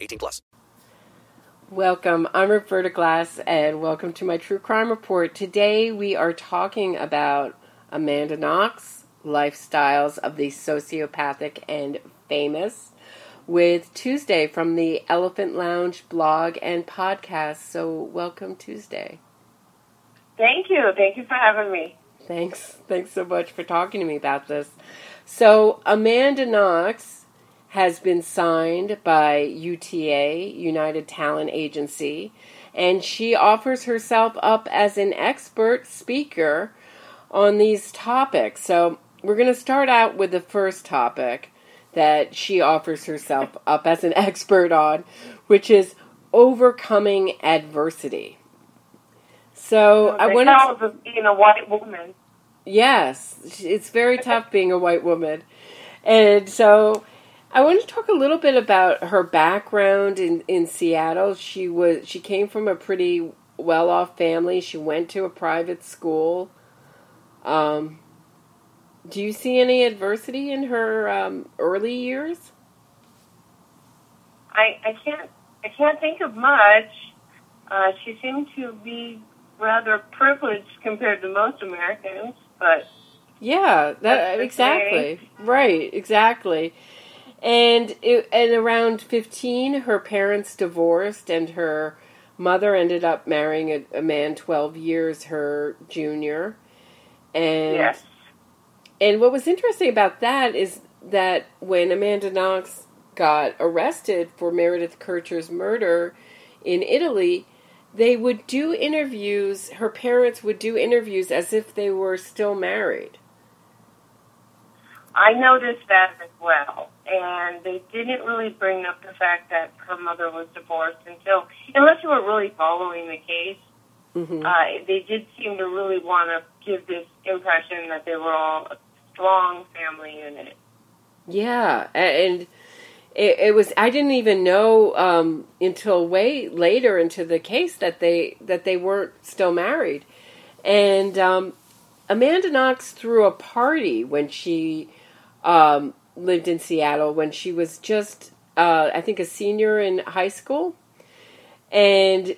18 plus. Welcome. I'm Roberta Glass, and welcome to my True Crime Report. Today we are talking about Amanda Knox, lifestyles of the sociopathic and famous, with Tuesday from the Elephant Lounge blog and podcast. So, welcome, Tuesday. Thank you. Thank you for having me. Thanks. Thanks so much for talking to me about this. So, Amanda Knox has been signed by UTA, United Talent Agency, and she offers herself up as an expert speaker on these topics. So, we're going to start out with the first topic that she offers herself up as an expert on, which is overcoming adversity. So I want to being a white woman. Yes, it's very tough being a white woman, and so I want to talk a little bit about her background in in Seattle. She was she came from a pretty well off family. She went to a private school. Um, do you see any adversity in her um, early years? I I can't I can't think of much. Uh, she seemed to be rather privileged compared to most Americans, but yeah, that exactly right, exactly. And it, and around fifteen, her parents divorced, and her mother ended up marrying a, a man twelve years her junior. And yes. and what was interesting about that is that when Amanda Knox got arrested for Meredith Kercher's murder in Italy, they would do interviews, her parents would do interviews as if they were still married. I noticed that as well. And they didn't really bring up the fact that her mother was divorced until, unless you were really following the case, mm-hmm. uh, they did seem to really want to give this impression that they were all a strong family unit. Yeah, and it, it, was I didn't even know um, until way later into the case that they that they weren't still married, and um, Amanda Knox threw a party when she um, lived in Seattle when she was just uh, I think a senior in high school, and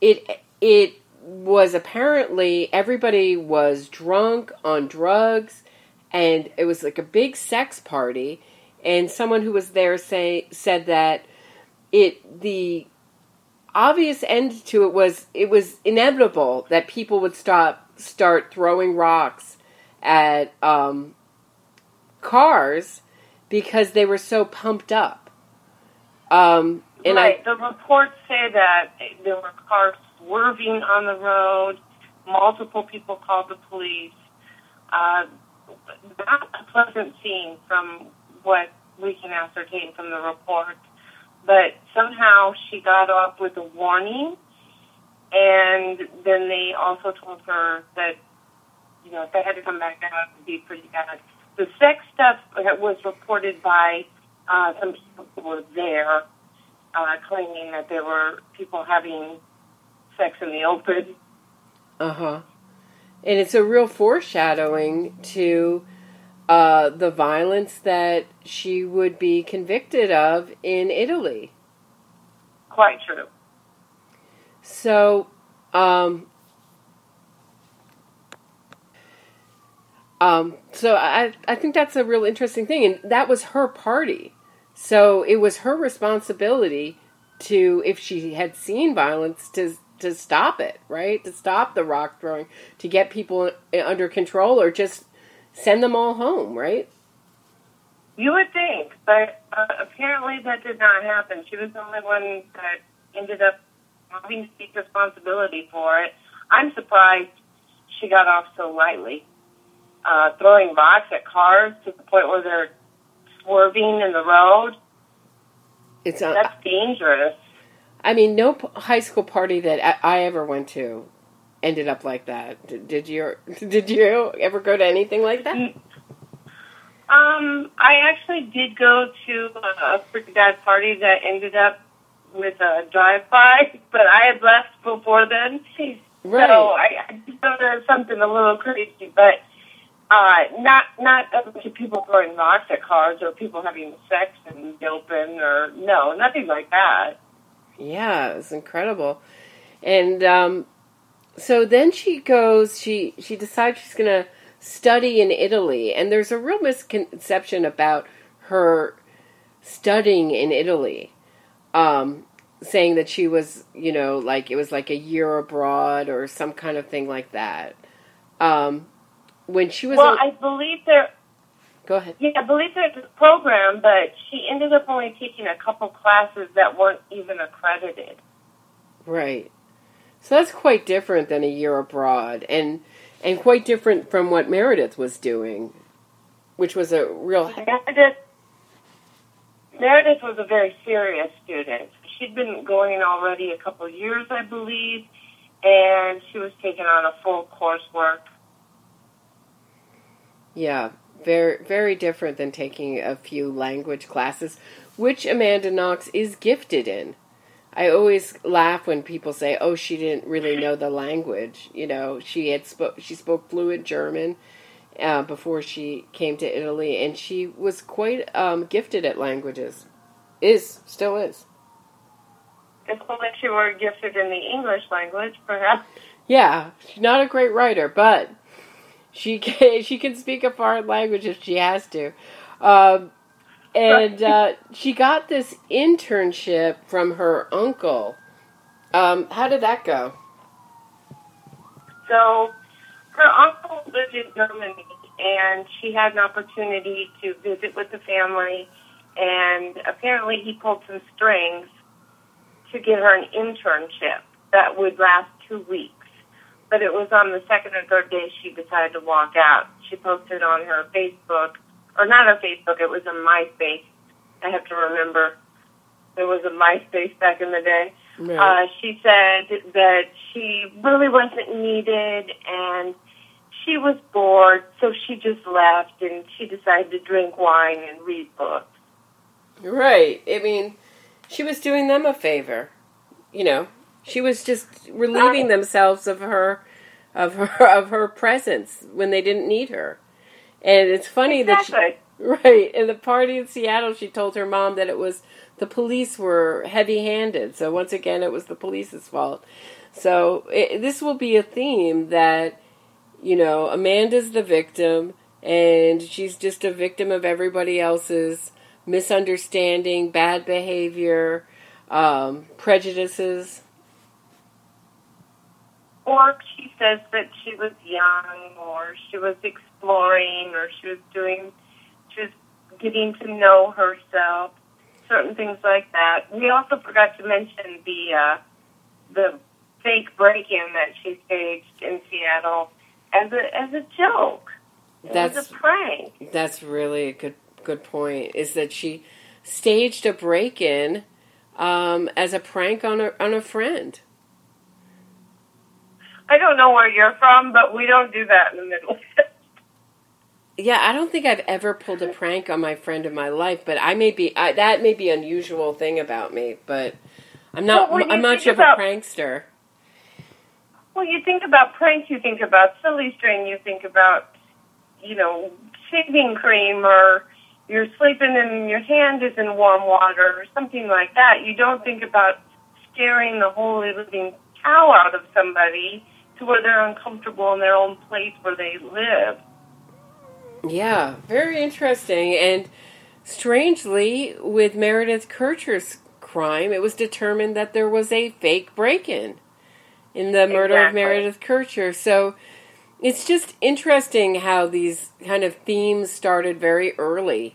it it was apparently everybody was drunk on drugs, and it was like a big sex party. And someone who was there say said that it the obvious end to it was it was inevitable that people would stop start throwing rocks at um, cars because they were so pumped up. Um, and right. I, the reports say that there were cars swerving on the road. Multiple people called the police. Uh, not a pleasant scene from what we can ascertain from the report. But somehow she got off with a warning, and then they also told her that, you know, if they had to come back out, it would be pretty bad. The sex stuff was reported by uh, some people who were there, uh, claiming that there were people having sex in the open. Uh huh. And it's a real foreshadowing to uh, the violence that she would be convicted of in Italy. Quite true. So, um, um, so I, I think that's a real interesting thing, and that was her party. So it was her responsibility to if she had seen violence to to stop it, right? To stop the rock throwing, to get people under control, or just send them all home, right? You would think, but uh, apparently that did not happen. She was the only one that ended up having to take responsibility for it. I'm surprised she got off so lightly. Uh, throwing rocks at cars to the point where they're swerving in the road. It's uh, That's dangerous. I mean, no p- high school party that I, I ever went to ended up like that. Did, did you? Did you ever go to anything like that? Um, I actually did go to a pretty bad party that ended up with a drive-by, but I had left before then. Right. So I, I did go to something a little crazy, but uh, not not a bunch of people throwing rocks at cars or people having sex in the open or no, nothing like that. Yeah, it's incredible. And um, so then she goes. She she decides she's going to study in Italy, and there's a real misconception about her studying in Italy, um, saying that she was, you know, like it was like a year abroad or some kind of thing like that. Um, when she was, Well, I believe there. go ahead. Yeah, I believe there's a program, but she ended up only taking a couple classes that weren't even accredited. Right. So that's quite different than a year abroad, and and quite different from what Meredith was doing, which was a real. Meredith, Meredith was a very serious student. She'd been going already a couple of years, I believe, and she was taking on a full coursework. Yeah, very very different than taking a few language classes, which Amanda Knox is gifted in. I always laugh when people say, "Oh, she didn't really know the language." You know, she had spoke she spoke fluent German uh, before she came to Italy, and she was quite um, gifted at languages. Is still is. It's like she were gifted in the English language, perhaps. Yeah, she's not a great writer, but she can she can speak a foreign language if she has to. Um, and uh, she got this internship from her uncle. Um, how did that go? So her uncle lived in Germany, and she had an opportunity to visit with the family. And apparently, he pulled some strings to get her an internship that would last two weeks. But it was on the second or third day she decided to walk out. She posted on her Facebook, or not her Facebook, it was a MySpace. I have to remember there was a MySpace back in the day. Uh, she said that she really wasn't needed and she was bored, so she just left and she decided to drink wine and read books. Right. I mean, she was doing them a favor. You know, she was just relieving themselves of her, of her, of her presence when they didn't need her. And it's funny that she, Exactly. Right. In the party in Seattle, she told her mom that it was the police were heavy handed. So once again, it was the police's fault. So it, this will be a theme that, you know, Amanda's the victim and she's just a victim of everybody else's misunderstanding, bad behavior, um, prejudices. Or she says that she was young or she was exploring or she was doing, she was getting to know herself, certain things like that. We also forgot to mention the, uh, the fake break-in that she staged in Seattle as a, as a joke. It That's a prank. That's really a good good point. Is that she staged a break in um, as a prank on a on a friend. I don't know where you're from, but we don't do that in the Middle East. Yeah, I don't think I've ever pulled a prank on my friend in my life, but I may be I, that may be an unusual thing about me. But I'm not Well, I'm much of a prankster. Well, you think about pranks, you think about silly string, you think about, you know, shaving cream, or you're sleeping and your hand is in warm water, or something like that. You don't think about scaring the holy living cow out of somebody to where they're uncomfortable in their own place where they live. Yeah, very interesting. And strangely, with Meredith Kercher's crime, it was determined that there was a fake break-in in the murder of Meredith Kercher. So it's just interesting how these kind of themes started very early.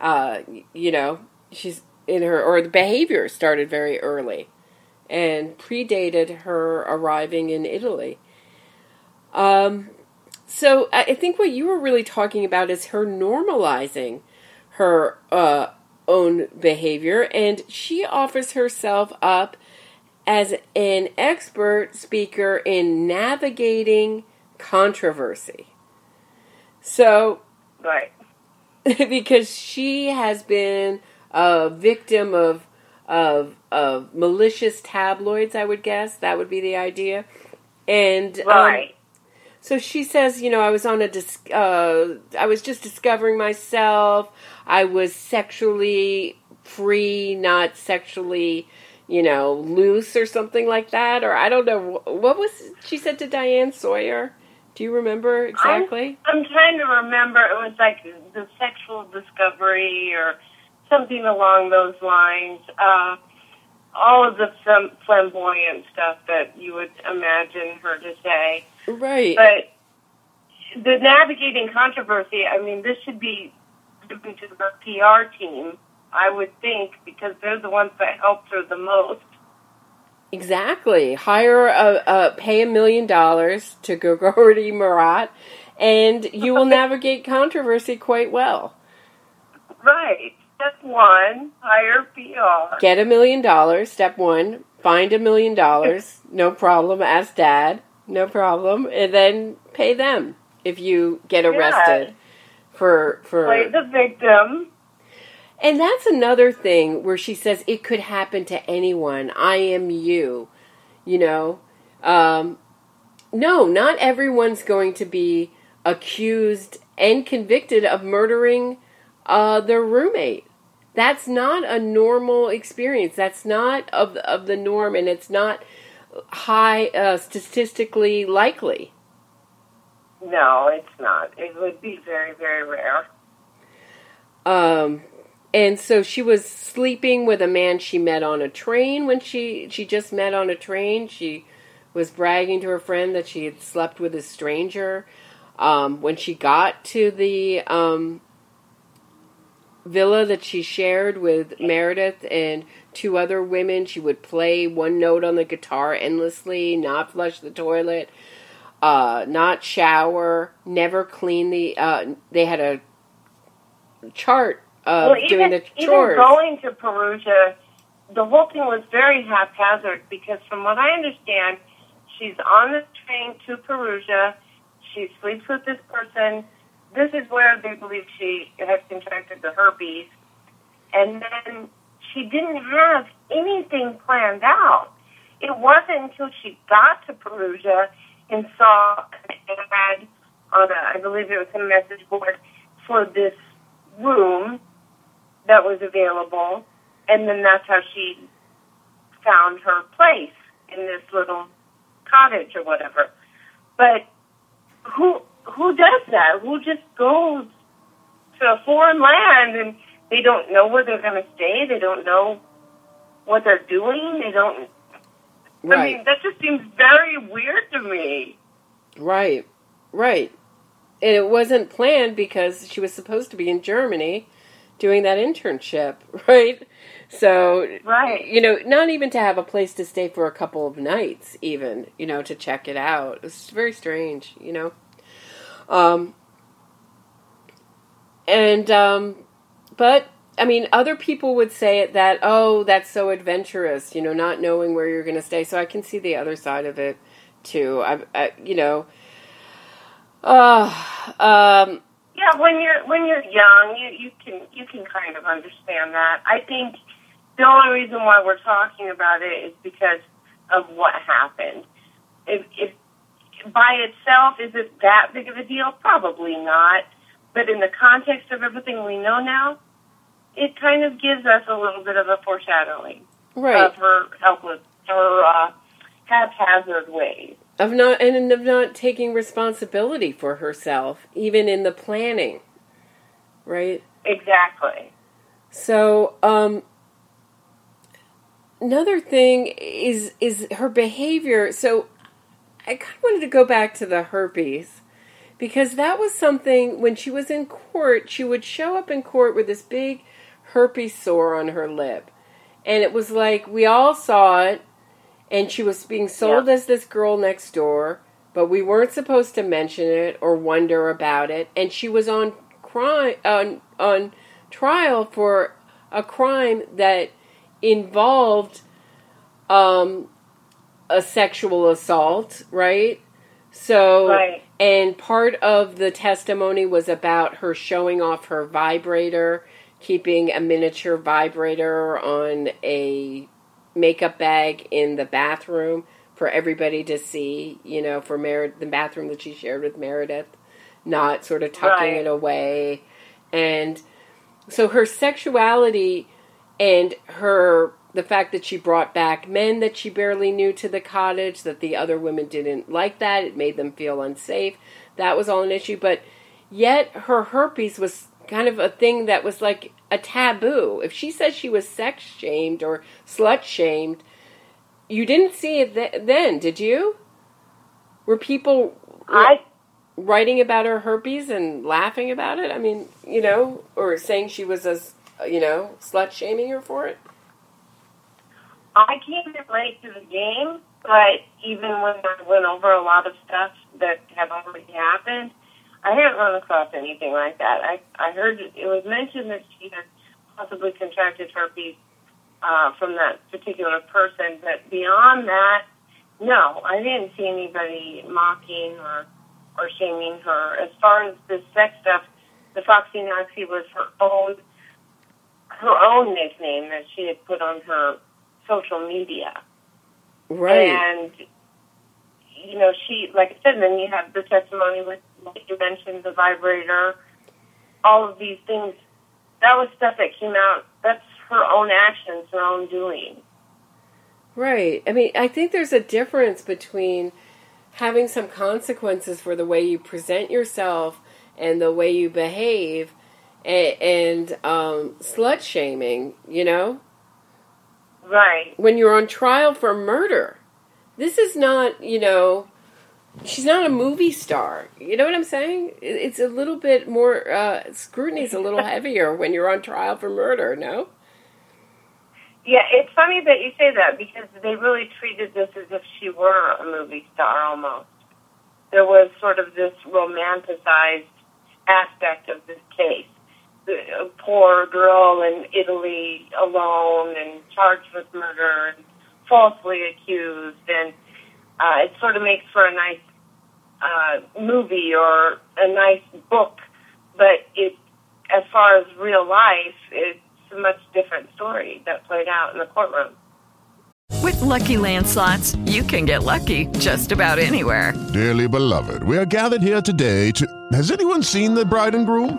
Uh, you know, she's in her, or the behavior started very early and predated her arriving in Italy. Um, so I think what you were really talking about is her normalizing her uh, own behavior, and she offers herself up as an expert speaker in navigating controversy. So, Right. because she has been a victim of of of malicious tabloids, I would guess that would be the idea, and um, Right. so she says, you know, I was on a dis- uh, I was just discovering myself. I was sexually free, not sexually, you know, loose or something like that. Or I don't know what was she said to Diane Sawyer. Do you remember exactly? I'm, I'm trying to remember. It was like the sexual discovery or something along those lines. Uh, all of the flamboyant stuff that you would imagine her to say. right. But the navigating controversy, I mean, this should be given to the PR team, I would think, because they're the ones that helped her the most. Exactly. Hire a, a pay a million dollars to Gogerty Marriott, and you will navigate controversy quite well. Right. Step one, hire PR. Get a million dollars. Step one. Find a million dollars. No problem. Ask dad. No problem. And then pay them if you get arrested for for. Play the victim. And that's another thing where she says it could happen to anyone. I am you. You know? Um, no, not everyone's going to be accused and convicted of murdering uh, their roommate. That's not a normal experience. That's not of, of the norm, and it's not high uh, statistically likely. No, it's not. It would be very, very rare. Um, and so she was sleeping with a man she met on a train when she she just met on a train. She was bragging to her friend that she had slept with a stranger. Um, when she got to the um, villa that she shared with Meredith and two other women, she would play one note on the guitar endlessly, not flush the toilet, uh, not shower, never clean the. Uh, they had a chart of well, doing even, the even going to Perugia, the whole thing was very haphazard because, from what I understand, she's on the train to Perugia. She sleeps with this person. This is where they believe she has contracted the herpes. And then she didn't have anything planned out. It wasn't until she got to Perugia and saw an ad on a, I believe it was a message board for this room that was available, and then that's how she found her place in this little cottage or whatever. But who who does that? Who just goes to a foreign land and they don't know where they're going to stay? They don't know what they're doing. They don't. I mean, that just seems very weird to me. right, right. And it wasn't planned because she was supposed to be in Germany doing that internship, right? So, Right. you know, not even to have a place to stay for a couple of nights, even, you know, to check it out. It's very strange, you know. Um, and, um, but, I mean, other people would say it that, oh, that's so adventurous, you know, not knowing where you're going to stay. So I can see the other side of it, too. I, I you know, uh, um, Yeah, when you're when you're young, you you can you can kind of understand that. I think the only reason why we're talking about it is because of what happened. If, if by itself is it that big of a deal? Probably not. But in the context of everything we know now, it kind of gives us a little bit of a foreshadowing right. of her helpless, her uh, haphazard ways. of not and of not taking responsibility for herself even in the planning right Exactly. so um another thing is is her behavior. So I kind of wanted to go back to the herpes because that was something when she was in court, she would show up in court with this big herpes sore on her lip. And it was like we all saw it and she was being sold Yeah. as this girl next door, but we weren't supposed to mention it or wonder about it. And she was on crime on on trial for a crime that involved um, a sexual assault, right? So, Right. and part of the testimony was about her showing off her vibrator, keeping a miniature vibrator on a makeup bag in the bathroom for everybody to see, you know, for Mer- the bathroom that she shared with Meredith, not sort of tucking Right. it away. And so her sexuality and her the fact that she brought back men that she barely knew to the cottage that the other women didn't like that it made them feel unsafe that was all an issue but yet her herpes was kind of a thing that was like a taboo if she says she was sex shamed or slut shamed you didn't see it th- then did you were people I writing about her herpes and laughing about it? I mean, you know, or saying she was a, you know, slut shaming her for it? I came in late to the game, but even when I went over a lot of stuff that had already happened, I hadn't run across anything like that. I I heard it was mentioned that she had possibly contracted herpes uh, from that particular person, but beyond that, no, I didn't see anybody mocking or or shaming her. As far as the sex stuff, the Foxy Knoxy was her own her own nickname that she had put on her social media. Right. And you know, she like I said, then you have the testimony with like you mentioned, the vibrator, all of these things. That was stuff that came out. That's her own actions, her own doing. Right. I mean, I think there's a difference between having some consequences for the way you present yourself and the way you behave and, and um, slut shaming, you know? Right. When you're on trial for murder. This is not, you know, she's not a movie star. You know what I'm saying? It's a little bit more, uh, scrutiny's a little heavier when you're on trial for murder, no? Yeah, it's funny that you say that because they really treated this as if she were a movie star almost. There was sort of this romanticized aspect of this case. The a poor girl in Italy alone and charged with murder and falsely accused, and uh, it sort of makes for a nice uh, movie or a nice book, but it, as far as real life, it's a much different story that played out in the courtroom. With Lucky Land slots, you can get lucky just about anywhere. Dearly beloved, we are gathered here today to. Has anyone seen the bride and groom?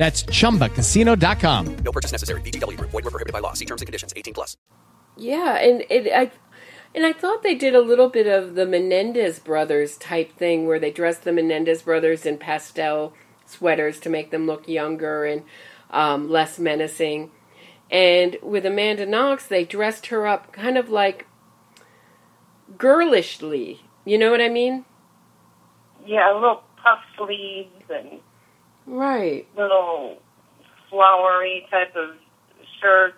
That's chumbacasino.com. No purchase necessary. VGW Group. Void were prohibited by law. See terms and conditions. 18 plus. Yeah, and it, I and I thought they did a little bit of the Menendez brothers type thing where they dressed the Menendez brothers in pastel sweaters to make them look younger and um, less menacing. And with Amanda Knox, they dressed her up kind of like girlishly. You know what I mean? Yeah, a little puff sleeves and Right. little flowery type of shirts.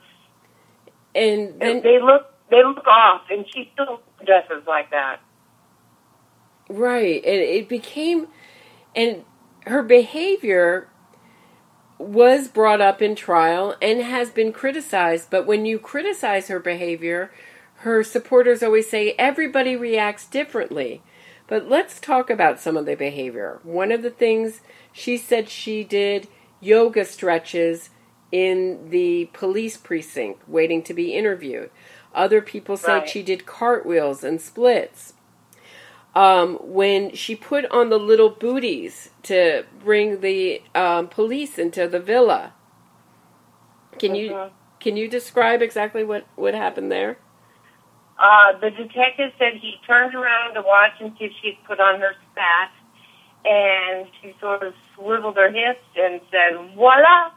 And then And they look they look off, and she still dresses like that. Right. And it became, and her behavior was brought up in trial and has been criticized. But when you criticize her behavior, her supporters always say everybody reacts differently. But let's talk about some of the behavior. One of the things she said she did yoga stretches in the police precinct waiting to be interviewed. Other people said Right. she did cartwheels and splits. Um, when she put on the little booties to bring the um, police into the villa. Can you Mhm. can you describe exactly what what happened there? Uh, the detective said he turned around to watch and see if she'd put on her spats, and she sort of swiveled her hips and said, voila!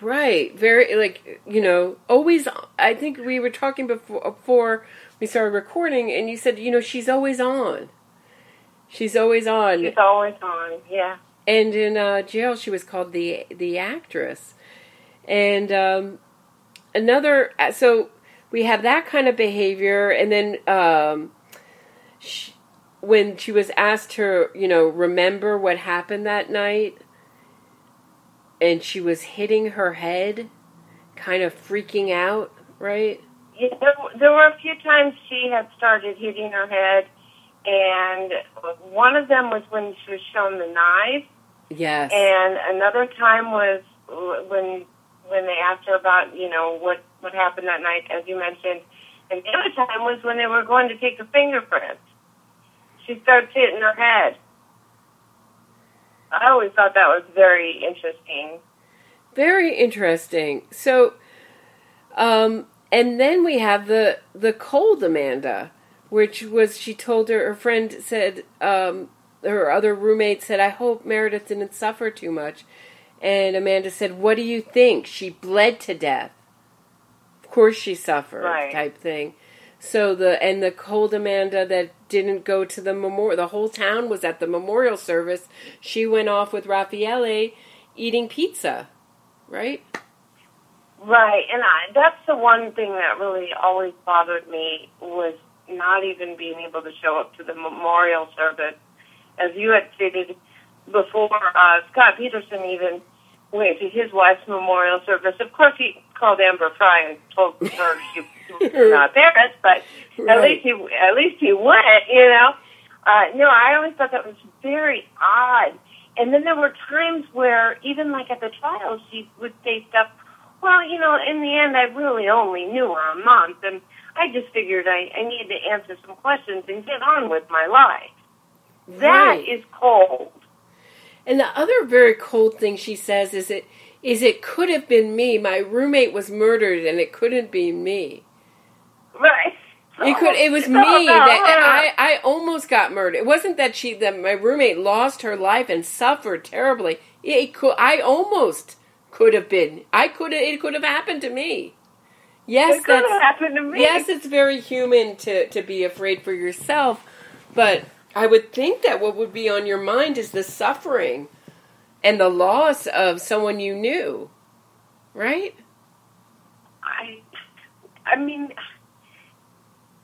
Right. Very like you know, always I think we were talking before before we started recording and you said, you know, she's always on. She's always on. She's always on, yeah. and in uh, jail she was called the the actress. And um another so we have that kind of behavior and then um she, when she was asked to, you know, remember what happened that night and she was hitting her head, kind of freaking out, right? Yeah, there, there were a few times she had started hitting her head, and one of them was when she was shown the knife, Yes. and another time was when when they asked her about you know what what happened that night, as you mentioned, and the other time was when they were going to take a fingerprint. She starts hitting her head. I always thought that was very interesting. Very interesting. So, um, and then we have the the cold Amanda, which was she told her her friend said um, her other roommate said I hope Meredith didn't suffer too much, and Amanda said What do you think? She bled to death. Of course she suffered, Right. type thing. So the and the cold Amanda that didn't go to the memorial, the whole town was at the memorial service. She went off with Raffaele eating pizza, right? Right, and I, that's the one thing that really always bothered me was not even being able to show up to the memorial service. As you had stated before, uh, Scott Peterson even went to his wife's memorial service. Of course, he called Amber Frey and told her she was not there, but at Right. least he at least he went. You know, uh, no, I always thought that was very odd. And then there were times where, even like at the trial, she would say stuff. Well, you know, in the end, I really only knew her a month, and I just figured I, I needed to answer some questions and get on with my life. That is Right. cold. And the other very cold thing she says is it is it could have been me. My roommate was murdered, and it couldn't be me. Right. It could. It was me that I. I almost got murdered. It wasn't that she that my roommate lost her life and suffered terribly. It could. I almost could have been. I could. It could have happened to me. Yes, It could have happened to me. Yes, it's very human to to be afraid for yourself, but I would think that what would be on your mind is the suffering and the loss of someone you knew, right? I, I mean,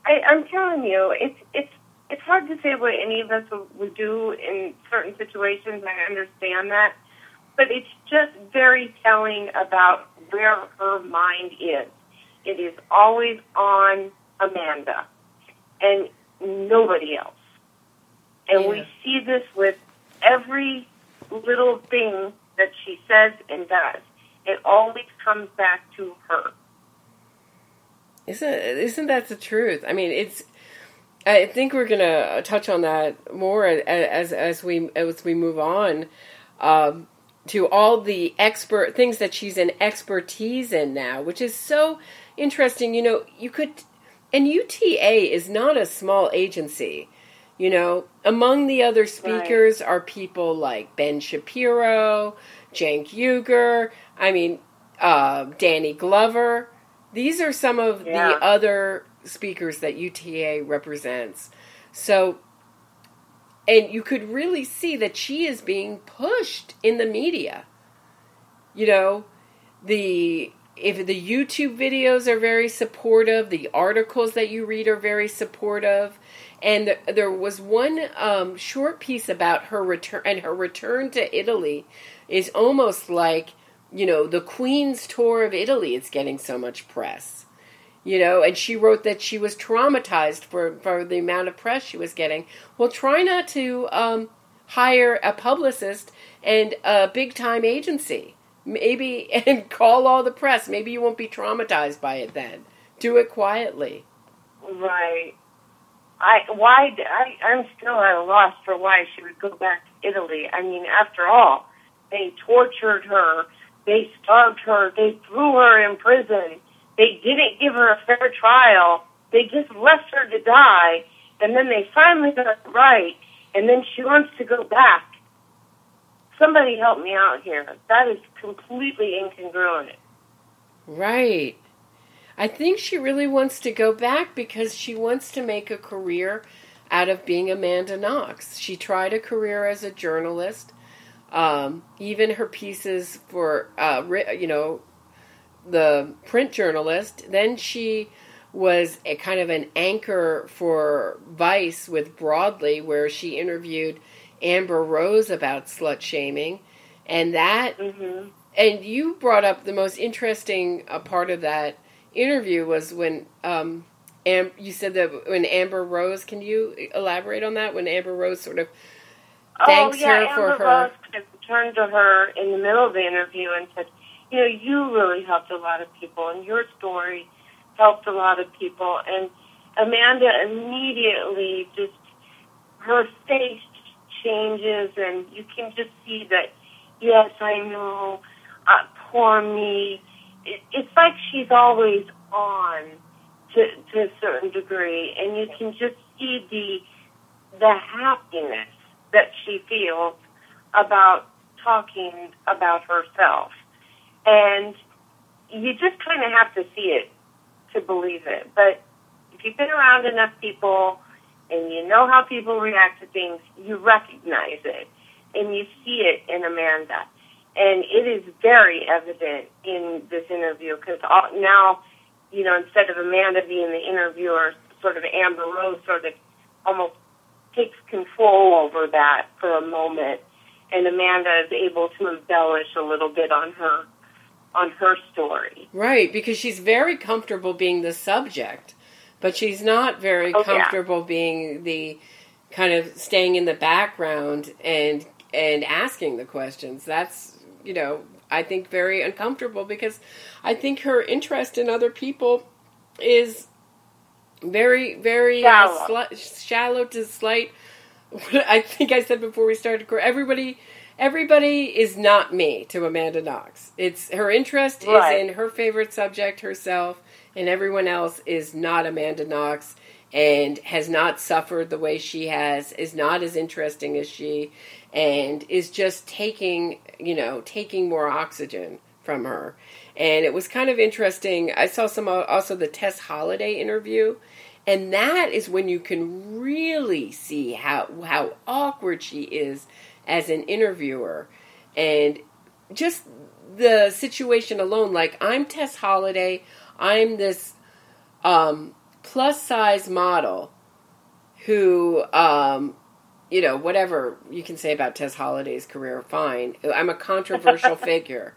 I, I'm telling you, it's it's it's hard to say what any of us would, would do in certain situations. I understand that, but it's just very telling about where her mind is. It is always on Amanda, and nobody else. And we see this with every little thing that she says and does. It always comes back to her. Isn't isn't that the truth? I mean, it's. I think we're gonna touch on that more as as we as we move on um, to all the expert things that she's an expertise in now, which is so interesting. You know, you could, and UTA is not a small agency. You know, among the other speakers are people like Ben Shapiro, Cenk Uygur. I mean, uh, Danny Glover. These are some of Yeah. the other speakers that UTA represents. So, and you could really see that she is being pushed in the media. You know, the if the YouTube videos are very supportive, the articles that you read are very supportive, and th- there was one um, short piece about her return and her return to Italy is almost like you know the Queen's tour of Italy. It's getting so much press, you know, and she wrote that she was traumatized for for the amount of press she was getting. Well, try not to um, hire a publicist and a big time agency maybe and call all the press. Maybe you won't be traumatized by it then. Do it quietly. Right. I why I I'm still at a loss for why she would go back to Italy. I mean, after all, they tortured her, they starved her, they threw her in prison, they didn't give her a fair trial, they just left her to die, and then they finally got it right, and then she wants to go back. Somebody help me out here. That is completely incongruent. Right. I think she really wants to go back because she wants to make a career out of being Amanda Knox. She tried a career as a journalist. Um, even her pieces for, uh, you know, the print journalist. Then she was a kind of an anchor for Vice with Broadly, where she interviewed Amber Rose about slut shaming, and that. Mm-hmm. And you brought up the most interesting uh, part of that interview was when um, Am- you said that when Amber Rose. Can you elaborate on that? When Amber Rose sort of thanks oh, yeah, her for Amber her. Rose kind of turned to her in the middle of the interview and said, "You know, you really helped a lot of people, and your story helped a lot of people." And Amanda immediately just her face changes, and you can just see that. Yes, I know. Uh, poor me. It, it's like she's always on to to a certain degree, and you can just see the the happiness that she feels about talking about herself. And you just kind of have to see it to believe it. But if you've been around enough people and you know how people react to things, you recognize it and you see it in Amanda. And it is very evident in this interview because now, you know, instead of Amanda being the interviewer, sort of Amber Rose sort of almost takes control over that for a moment, and Amanda is able to embellish a little bit on her on her story. Right, because she's very comfortable being the subject, but she's not very Oh, yeah. comfortable being the kind of staying in the background and and asking the questions. That's you know I think very uncomfortable because I think her interest in other people is very very uh, Shallow. sli- shallow to slight. I think I said before we started. Everybody, everybody is not me to Amanda Knox. It's her interest Right. is in her favorite subject herself, and everyone else is not Amanda Knox and has not suffered the way she has. Is not as interesting as she, and is just taking you know taking more oxygen from her. And it was kind of interesting. I saw some also the Tess Holliday interview, and that is when you can really see how how awkward she is as an interviewer, and just the situation alone. Like I'm Tess Holliday, I'm this um, plus size model who um, you know, whatever you can say about Tess Holliday's career, fine. I'm a controversial figure.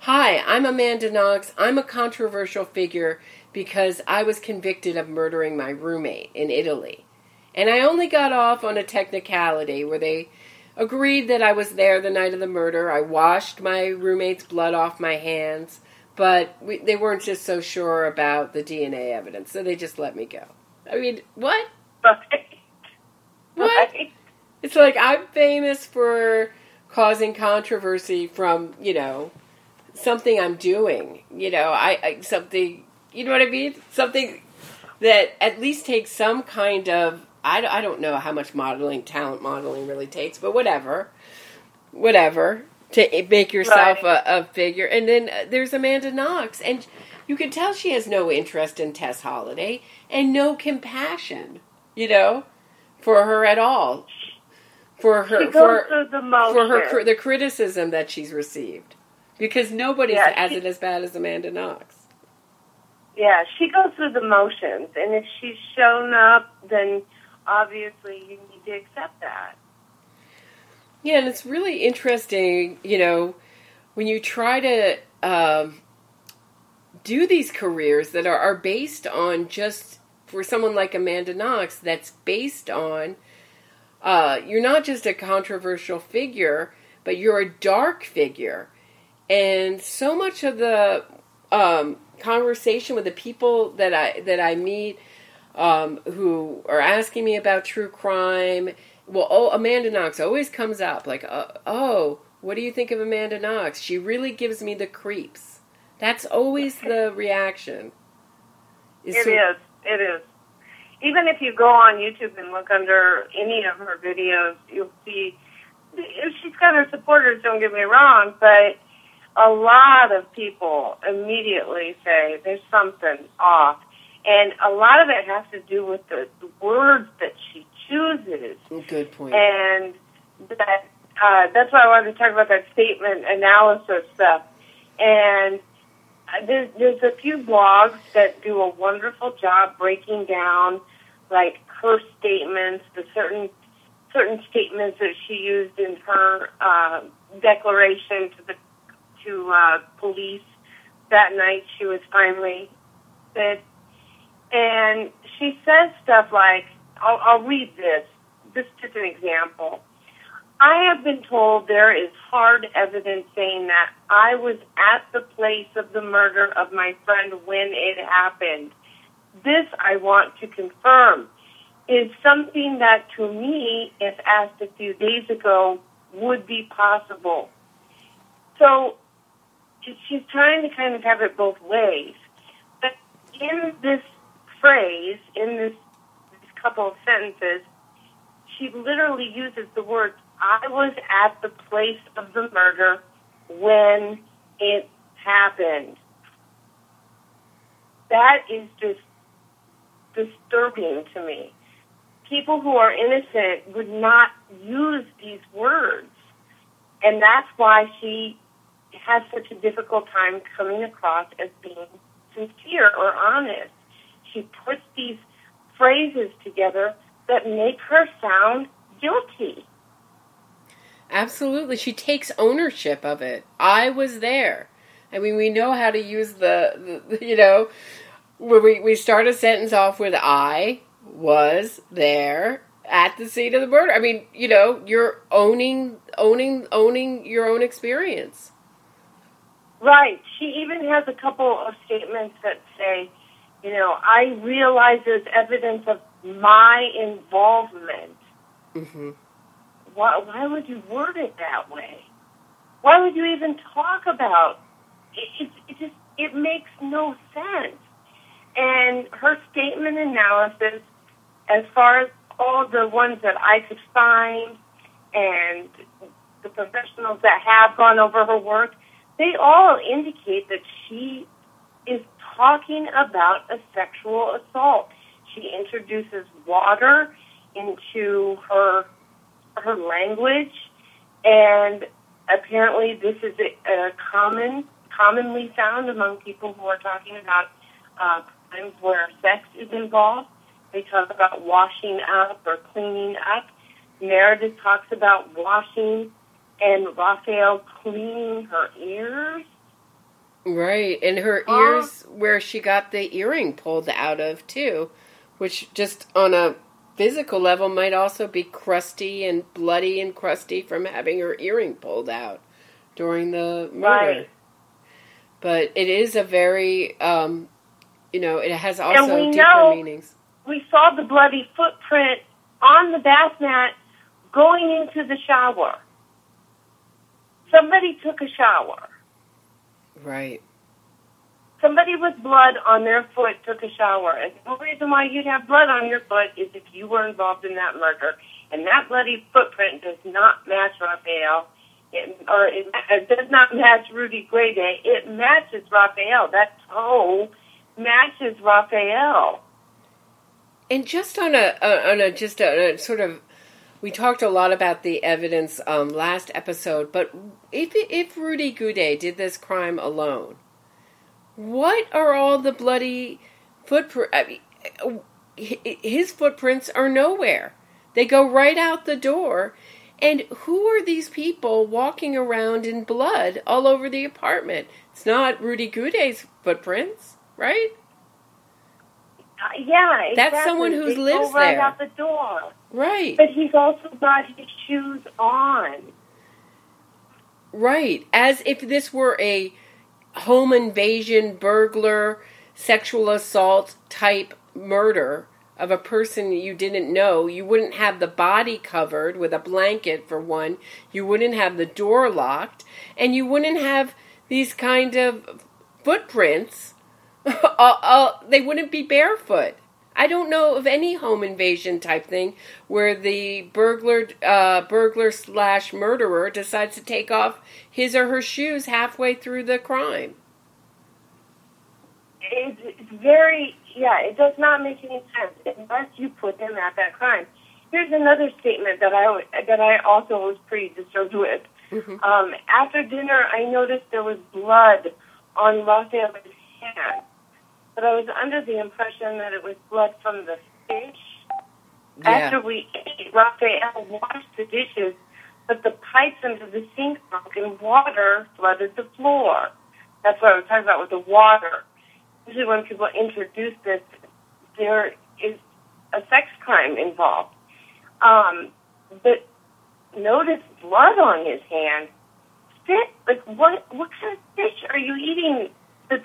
Hi, I'm Amanda Knox. I'm a controversial figure because I was convicted of murdering my roommate in Italy. And I only got off on a technicality where they agreed that I was there the night of the murder. I washed my roommate's blood off my hands, but we, they weren't just so sure about the DNA evidence, so they just let me go. I mean, what? Right. What? Right. It's like I'm famous for causing controversy from, you know, something I'm doing. You know, I, I something, you know what I mean? Something that at least takes some kind of I, I don't know how much modeling talent modeling really takes, but whatever. Whatever to make yourself Right. a, a figure. And then uh, there's Amanda Knox and you can tell she has no interest in Tess Holliday and no compassion, you know, for her at all. For her for the for her the criticism that she's received. because nobody Yeah, has she- it as bad as Amanda Knox. Yeah, she goes through the motions, and if she's shown up, then obviously you need to accept that. Yeah, and it's really interesting, you know, when you try to um, do these careers that are, are based on just for someone like Amanda Knox, that's based on uh, you're not just a controversial figure, but you're a dark figure. And so much of the um, conversation with the people that I that I meet um, who are asking me about true crime. Well, oh, Amanda Knox always comes up like, uh, oh, what do you think of Amanda Knox? She really gives me the creeps. That's always the reaction. It so- is. It is. Even if you go on YouTube and look under any of her videos, you'll see she's got her supporters. Don't get me wrong, but a lot of people immediately say there's something off, and a lot of it has to do with the, the words that she chooses. Good point. And that uh, that's why I wanted to talk about that statement analysis stuff. And uh, there's, there's a few blogs that do a wonderful job breaking down like her statements, the certain certain statements that she used in her uh, declaration to the to uh, police that night. She was finally said, and she says stuff like, I'll, "I'll read this. This is an example." I have been told there is hard evidence saying that I was at the place of the murder of my friend when it happened. This I want to confirm is something that to me, if asked a few days ago, would be possible. So she's trying to kind of have it both ways. But in this phrase, in this couple of sentences, she literally uses the words, I was at the place of the murder when it happened. That is just disturbing to me. People who are innocent would not use these words. And that's why she has such a difficult time coming across as being sincere or honest. She puts these phrases together that make her sound guilty. Absolutely. She takes ownership of it. I was there. I mean, we know how to use the, the you know, where we, we start a sentence off with I was there at the scene of the murder. I mean, you know, you're owning owning owning your own experience. Right. She even has a couple of statements that say, you know, I realize there's evidence of my involvement. Mm-hmm. Why, why would you word it that way? Why would you even talk about it? It, it just it makes no sense. And her statement analysis, as far as all the ones that I could find, and the professionals that have gone over her work, they all indicate that she is talking about a sexual assault. She introduces water into her her language, and apparently this is a, a common commonly found among people who are talking about uh, crimes where sex is involved. They talk about washing up or cleaning up. Meredith talks about washing and Raphael cleaning her ears. Right, and her Uh, ears where she got the earring pulled out of too, which just on a physical level might also be crusty and bloody and crusty from having her earring pulled out during the murder. Right. But it is a very, um, you know, it has also and we deeper know meanings. we saw the bloody footprint on the bath mat going into the shower. Somebody took a shower. Right. Somebody with blood on their foot took a shower. And the reason why you'd have blood on your foot is if you were involved in that murder. And that bloody footprint does not match Raphael. It, or it, it does not match Rudy Guede. It matches Raphael. That toe matches Raphael. And just on a, a on a just a, a sort of we talked a lot about the evidence um, last episode, but if if Rudy Guede did this crime alone, what are all the bloody footprints? His footprints are nowhere. They go right out the door. And who are these people walking around in blood all over the apartment? It's not Rudy Guede's footprints, right? Uh, yeah, exactly. That's someone who they lives go right there. out the door. Right. But he's also got his shoes on. Right. As if this were a home invasion, burglar, sexual assault type murder of a person you didn't know. You wouldn't have the body covered with a blanket, for one. You wouldn't have the door locked. And you wouldn't have these kind of footprints. they wouldn't be barefoot. I don't know of any home invasion type thing where the burglar, uh, burglar slash murderer decides to take off his or her shoes halfway through the crime. It's, very, yeah, it does not make any sense unless you put them at that crime. Here's another statement that I that I also was pretty disturbed with. Um, after dinner, I noticed there was blood on Raphael's hand, but I was under the impression that it was blood from the fish. Yeah. After we ate, Raphael washed the dishes, but the pipes under the sink broke and water flooded the floor. That's what I was talking about with the water. Usually when people introduce this, there is a sex crime involved. Um, but notice blood on his hand. Fit, like what? What kind of fish are you eating that's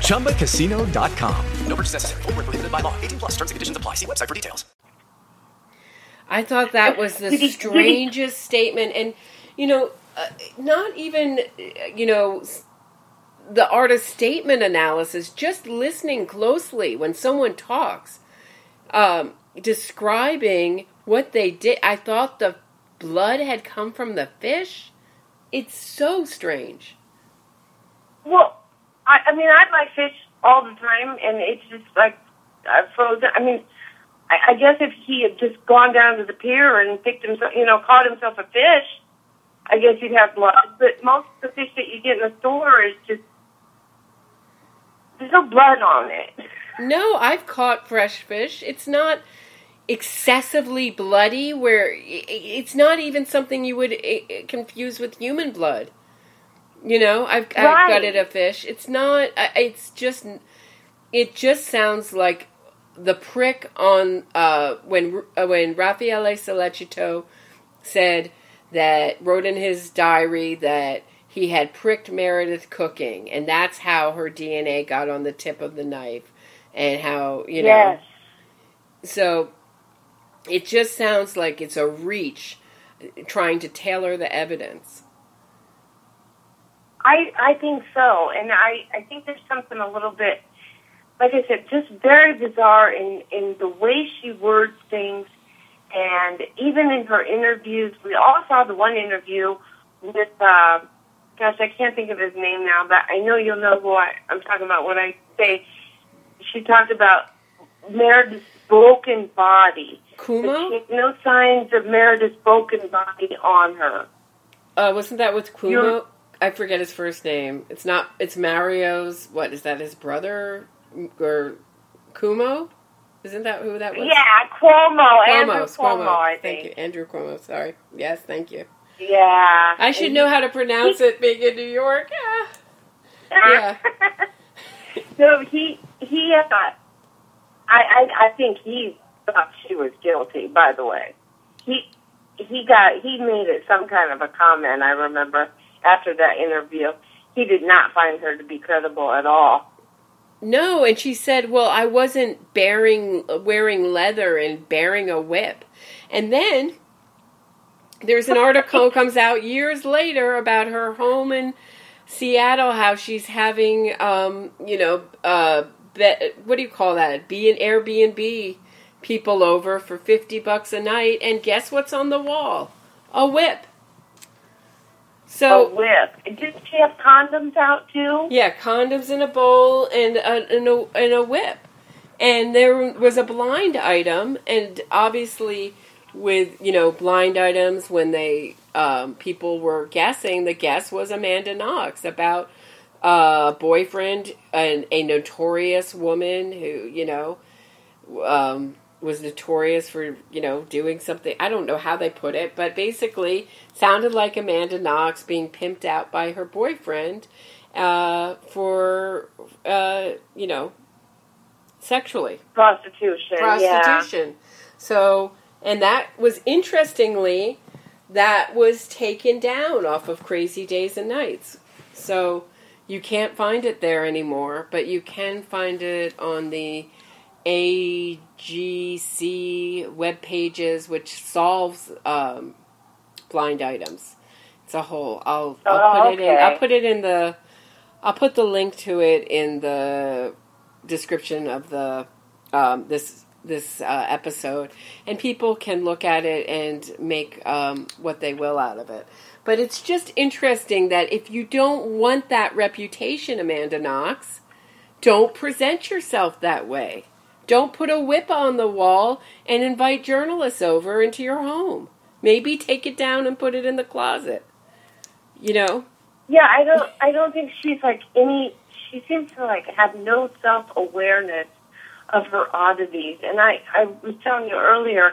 ChumbaCasino.com. No purchase necessary. Void where prohibited by law. 18 plus terms and conditions apply. See website for details. I thought that was the strangest statement, and you know, uh, not even uh, you know s- the artist statement analysis. Just listening closely when someone talks, um, describing what they did. I thought the blood had come from the fish. It's so strange. Well, I, I mean, I buy fish all the time, and it's just like uh, frozen. I mean, I, I guess if he had just gone down to the pier and picked himself, you know, caught himself a fish, I guess he'd have blood. But most of the fish that you get in the store is just there's no blood on it. No, I've caught fresh fish. It's not excessively bloody where it's not even something you would confuse with human blood. You know, I've, I've Right. gutted a fish. It's not. It's just. It just sounds like the prick on uh, when uh, when Raffaele Sollecito said that wrote in his diary that he had pricked Meredith cooking, and that's how her DNA got on the tip of the knife, and how you know. Yes. So it just sounds like it's a reach trying to tailor the evidence. I I think so, and I I think there's something a little bit, like I said, just very bizarre in in the way she words things, and even in her interviews. We all saw the one interview with, uh, gosh, I can't think of his name now, but I know you'll know who I, I'm talking about when I say. She talked about Meredith's broken body. Cuomo? No signs of Meredith's broken body on her. Uh, wasn't that with Cuomo? You're- I forget his first name. It's not. It's Mario's. What is that? His brother or Cuomo? Isn't that who that was? Yeah, Cuomo, Andrew Cuomo. Cuomo, I Thank think. you, Andrew Cuomo. Sorry. Yes, thank you. Yeah. I should know how to pronounce it. Being in New York. Ah. Yeah. no, he he uh, I, I I think he thought she was guilty. By the way, he he got he made it some kind of a comment. I remember after that interview, he did not find her to be credible at all. No, and she said, "Well, I wasn't bearing wearing leather and bearing a whip." And then there's an article comes out years later about her home in Seattle, how she's having, um, you know, uh, be, what do you call that? Be an Airbnb people over for fifty bucks a night, and guess what's on the wall? A whip. So a whip. Did she have condoms out too? Yeah, condoms in a bowl and a, and a, and a whip. And there was a blind item, and obviously, with you know blind items, when they um, people were guessing, the guess was Amanda Knox about a boyfriend and a notorious woman who you know um, was notorious for you know doing something. I don't know how they put it, but basically sounded like Amanda Knox being pimped out by her boyfriend uh, for uh, you know sexually prostitution. Prostitution. Yeah. So, and that was interestingly that was taken down off of Crazy Days and Nights. So you can't find it there anymore, but you can find it on the AGC web pages, which solves um, blind items. It's a whole. I'll, I'll Oh, put it in. I'll put it in the. I'll put the link to it in the description of the um, this this uh, episode, and people can look at it and make um, what they will out of it. But it's just interesting that if you don't want that reputation, Amanda Knox, don't present yourself that way. Don't put a whip on the wall and invite journalists over into your home. Maybe take it down and put it in the closet. You know? Yeah, I don't. I don't think she's like any. She seems to like have no self awareness of her oddities. And I, I was telling you earlier,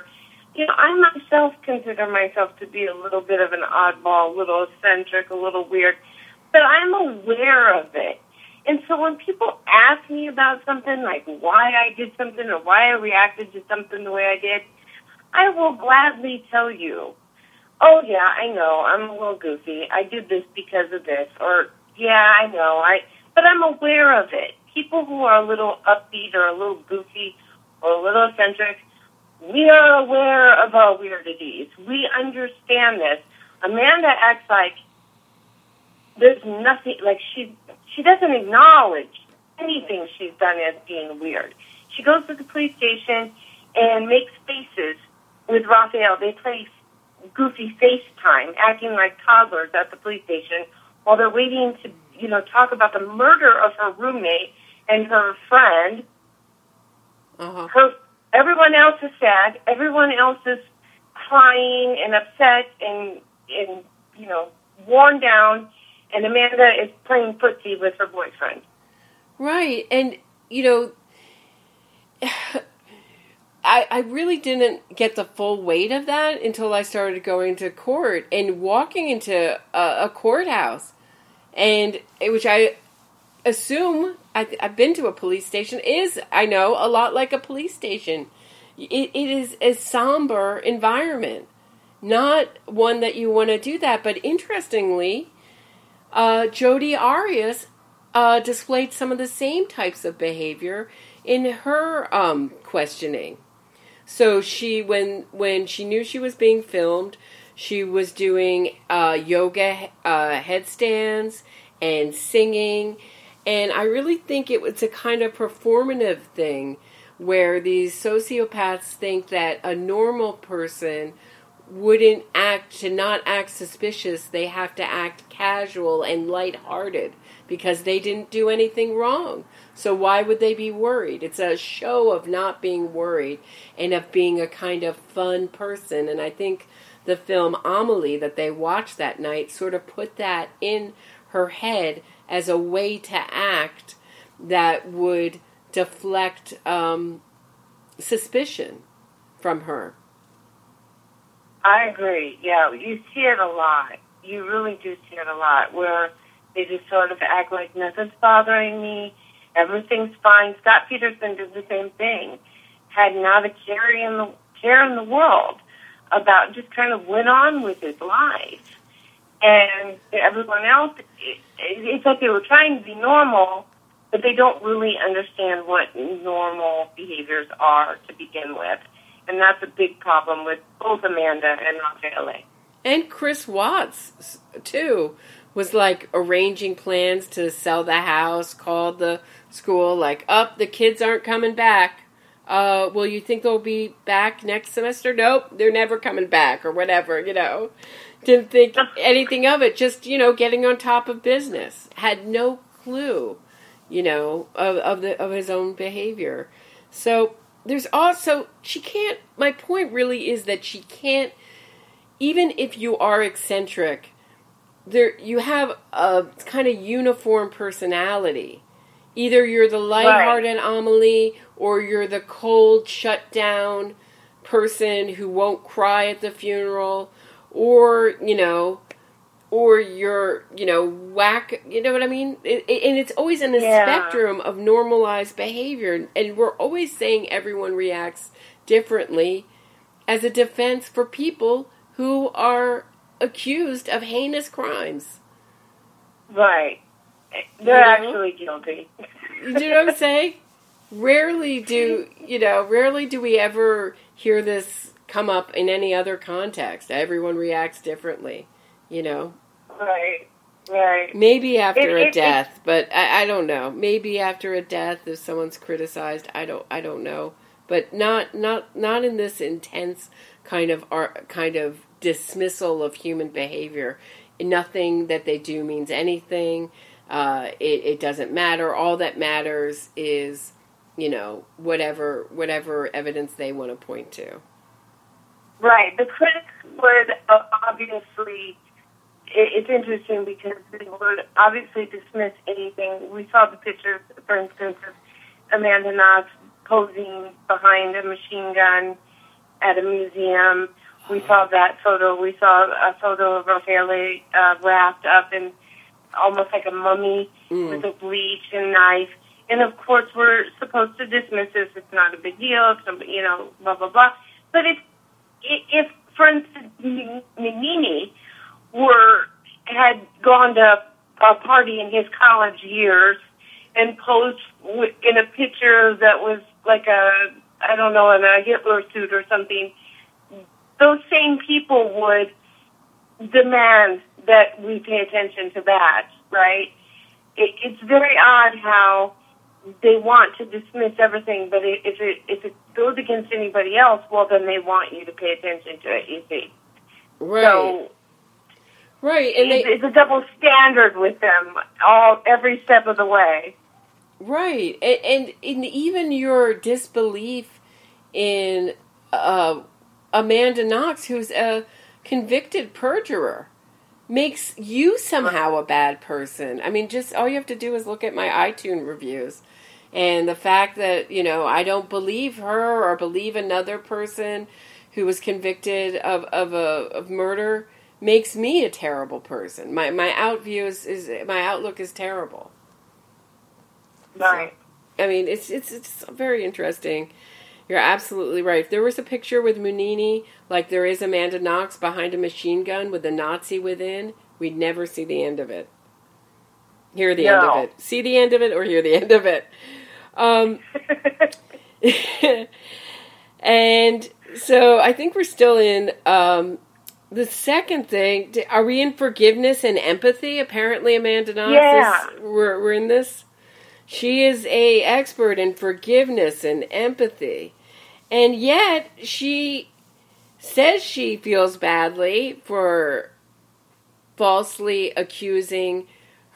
you know, I myself consider myself to be a little bit of an oddball, a little eccentric, a little weird, but I'm aware of it. And so when people ask me about something, like why I did something or why I reacted to something the way I did, I will gladly tell you, oh yeah, I know, I'm a little goofy. I did this because of this, or yeah, I know, I, but I'm aware of it. People who are a little upbeat or a little goofy or a little eccentric, we are aware of our weirdities. We understand this. Amanda acts like there's nothing, like she, she doesn't acknowledge anything she's done as being weird. She goes to the police station and makes faces with Raphael. They play goofy FaceTime, acting like toddlers at the police station while they're waiting to, you know, talk about the murder of her roommate and her friend. Uh-huh. Her, everyone else is sad. Everyone else is crying and upset and, and you know, worn down. And Amanda is playing footsie with her boyfriend. Right. And, you know, I, I really didn't get the full weight of that until I started going to court and walking into a, a courthouse. And which I assume I, I've been to a police station is, I know, a lot like a police station. It, it is a somber environment, not one that you want to do that. But interestingly, uh, Jodi Arias uh, displayed some of the same types of behavior in her um, questioning. So she, when when she knew she was being filmed, she was doing uh, yoga uh, headstands and singing, and I really think it was a kind of performative thing where these sociopaths think that a normal person wouldn't act to not act suspicious they have to act casual and lighthearted because they didn't do anything wrong. So why would they be worried? It's a show of not being worried and of being a kind of fun person. And i think the film amelie that they watched that night sort of put that in her head as a way to act that would deflect um, suspicion from her I agree. Yeah, you see it a lot. You really do see it a lot where they just sort of act like nothing's bothering me, everything's fine. Scott Peterson did the same thing. Had not a care in the care in the world about just kind of went on with his life. And everyone else, it, it's like they were trying to be normal, but they don't really understand what normal behaviors are to begin with. And that's a big problem with both Amanda and Raffaele. and Chris Watts too was like arranging plans to sell the house. Called the school like, "Up, the kids aren't coming back." Uh, well, you think they'll be back next semester? Nope, they're never coming back, or whatever. You know, didn't think anything of it. Just you know, getting on top of business. Had no clue, you know, of, of the of his own behavior. So there's also she can't. My point really is that she can't. Even if you are eccentric, there you have a kind of uniform personality. Either you're the lighthearted Amelie, or you're the cold, shut down person who won't cry at the funeral, or you know, or you're you know whack. You know what I mean? It, it, and it's always in the Yeah. spectrum of normalized behavior, and we're always saying everyone reacts differently as a defense for people who are accused of heinous crimes. Right. They're You know? actually guilty. You know what I'm saying? Rarely do you know? Rarely do we ever hear this come up in any other context. Everyone reacts differently. You know, Right. Right. maybe after It- a it- it- death, but I, I don't know. Maybe after a death, if someone's criticized, I don't. I don't know. But not not not in this intense kind of art, kind of dismissal of human behavior. Nothing that they do means anything. Uh, it, it doesn't matter. All that matters is, you know, whatever whatever evidence they want to point to. Right. The critics would uh, obviously. It, it's interesting because they would obviously dismiss anything. We saw the pictures, for instance, of Amanda Knox posing behind a machine gun at a museum. We saw that photo. We saw a photo of Raffaele uh, wrapped up in almost like a mummy with a bleach and knife. And of course, we're supposed to dismiss this. It's not a big deal. If somebody, you know, blah blah blah. But if if, for instance, Mignini were had gone to a party in his college years and posed in a picture that was like a I don't know in a Hitler suit or something, those same people would demand that we pay attention to that, right? It, it's very odd how they want to dismiss everything, but i- if it if it goes against anybody else, well, then they want you to pay attention to it. You see, Right. so right. And they, it's, it's a double standard with them all every step of the way. Right, and, and even your disbelief in uh, Amanda Knox, who's a convicted perjurer, makes you somehow a bad person. I mean, just all you have to do is look at my iTunes reviews, and the fact that you know I don't believe her or believe another person who was convicted of of a of murder makes me a terrible person. My my outview is, is my outlook is terrible. Right. I mean, it's it's it's very interesting. You're absolutely right. If there was a picture with Mignini, like there is Amanda Knox behind a machine gun with a Nazi within, we'd never see the end of it. Hear the end of it. See the end of it or hear the end of it. Um, and so I think we're still in um, the second thing. Are we in forgiveness and empathy? Apparently, Amanda Knox Yeah. is. We're, we're in this. She is a expert in forgiveness and empathy, and yet she says she feels badly for falsely accusing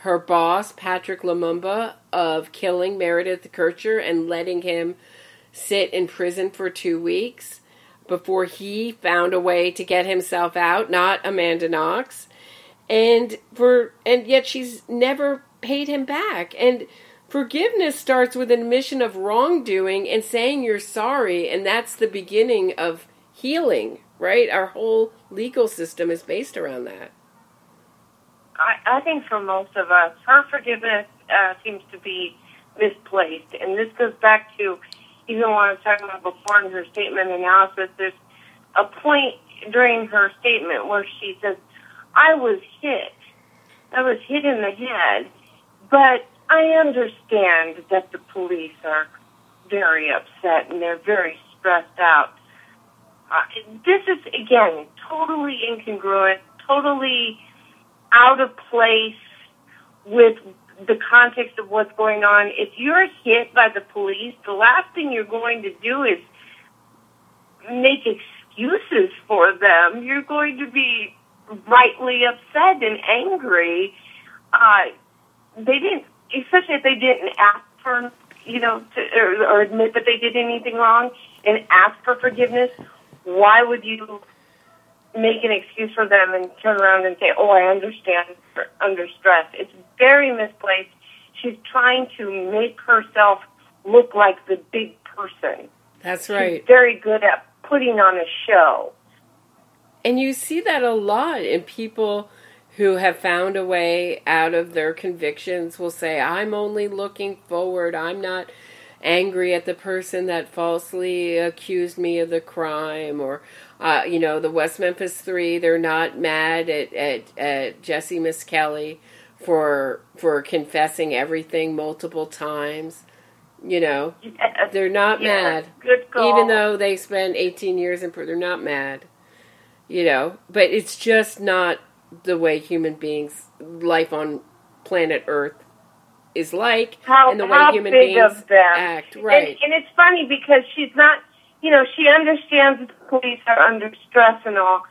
her boss Patrick Lumumba of killing Meredith Kercher and letting him sit in prison for two weeks before he found a way to get himself out, not Amanda Knox. And for and yet she's never paid him back. And forgiveness starts with an admission of wrongdoing and saying you're sorry, and that's the beginning of healing, right? Our whole legal system is based around that. I, I think for most of us, her forgiveness uh, seems to be misplaced, and this goes back to even what I was talking about before in her statement analysis. There's a point during her statement where she says, "I was hit. I was hit in the head, but I understand that the police are very upset and they're very stressed out." Uh, this is again totally incongruent, totally out of place with the context of what's going on. If you're hit by the police, the last thing you're going to do is make excuses for them. You're going to be rightly upset and angry. Uh, they didn't, especially if they didn't ask for, you know, to, or, or admit that they did anything wrong and ask for forgiveness. Why would you make an excuse for them and turn around and say, "Oh, I understand under stress"? It's very misplaced. She's trying to make herself look like the big person. That's right. She's very good at putting on a show. And you see that a lot in people who have found a way out of their convictions will say, I'm only looking forward. I'm not angry at the person that falsely accused me of the crime. Or, uh, you know, the West Memphis Three, they're not mad at, at, at Jessie Misskelley for for confessing everything multiple times. You know, they're not Yeah, mad. good call. Even though they spent 18 years in prison, they're not mad. You know, but it's just not the way human beings, life on planet Earth, is like, how, and the way human beings act. Right. And, and it's funny because she's not, you know, she understands that the police are under stress and all,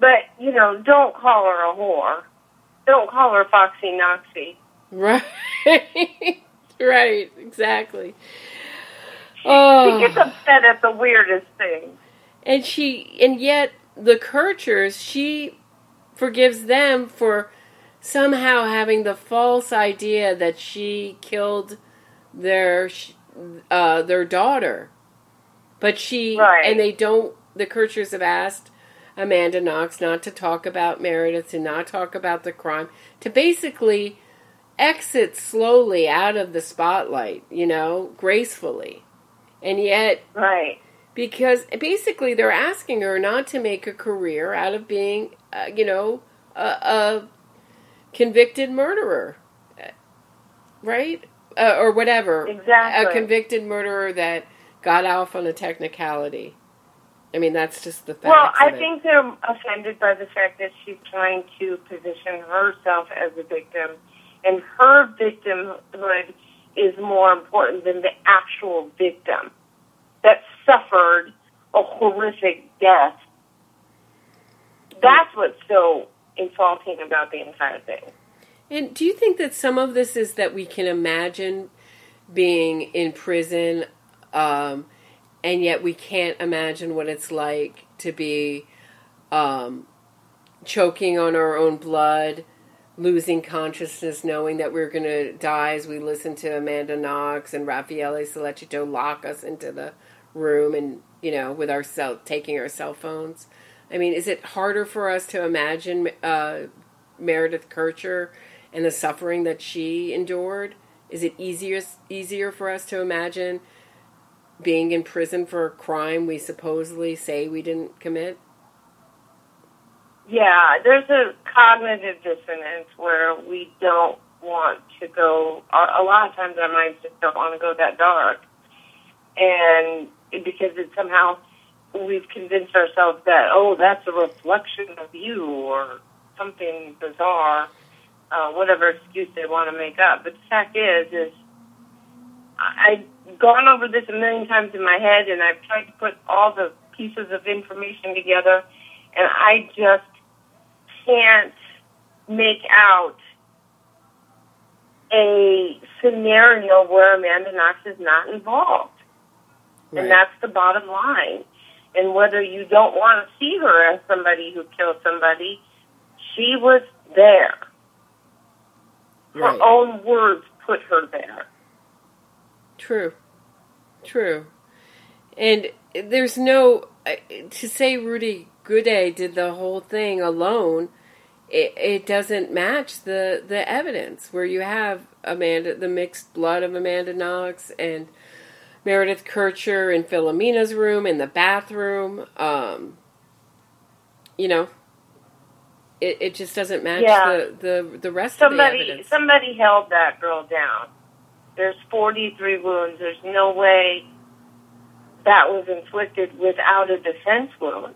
but, you know, don't call her a whore. Don't call her Foxy Knoxy. Right. right. Exactly. Oh. She gets upset at the weirdest things. And she, and yet the Kerchers, she forgives them for somehow having the false idea that she killed their uh, their daughter. But she, Right. and they don't. The Kerchers have asked Amanda Knox not to talk about Meredith, to not talk about the crime, to basically exit slowly out of the spotlight. You know, gracefully, and yet Right. because basically they're asking her not to make a career out of being, uh, you know, a, a convicted murderer, uh, right? Uh, or whatever. Exactly. A convicted murderer that got off on a technicality. I mean, that's just the fact. Well, I think they're offended by the fact that she's trying to position herself as a victim, and her victimhood is more important than the actual victim that suffered a horrific death. That's what's so insulting about the entire thing. And do you think that some of this is that we can imagine being in prison, um, and yet we can't imagine what it's like to be um, choking on our own blood, losing consciousness, knowing that we're going to die as we listen to Amanda Knox and Raffaele Sollecito lock us into the room and, you know, with our cell, taking our cell phones? I mean, is it harder for us to imagine uh, Meredith Kercher and the suffering that she endured? Is it easier easier for us to imagine being in prison for a crime we supposedly say we didn't commit? Yeah, there's a cognitive dissonance where we don't want to go. A lot of times our minds just don't want to go that dark, and because it somehow we've convinced ourselves that oh, that's a reflection of you or something bizarre, uh, whatever excuse they want to make up. But the fact is, is I- gone over this a million times in my head, and I've tried to put all the pieces of information together, and I just can't make out a scenario where Amanda Knox is not involved. Right. And that's the bottom line. And whether you don't want to see her as somebody who killed somebody, she was there. Her Right. own words put her there. True. True. And there's no to say Rudy Guede did the whole thing alone. It, it doesn't match the the evidence where you have Amanda the mixed blood of Amanda Knox and Meredith Kercher in Filomena's room in the bathroom. Um, you know, it it just doesn't match Yeah. the, the the rest of the Somebody evidence. somebody held that girl down. There's 43 wounds. There's no way that was inflicted without a defense wound.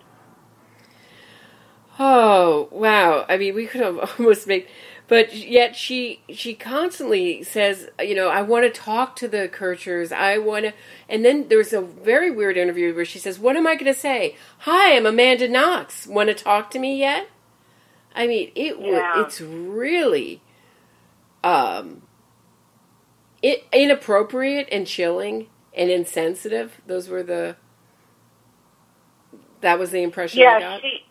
Oh wow! I mean, we could have almost made, but yet she she constantly says, you know, I want to talk to the Kerchers. I want to, and then there's a very weird interview where she says, "What am I going to say? Hi, I'm Amanda Knox. Want to talk to me yet?" I mean, it Yeah. it's really, um, it inappropriate and chilling and insensitive. Those were the. That was the impression I got. she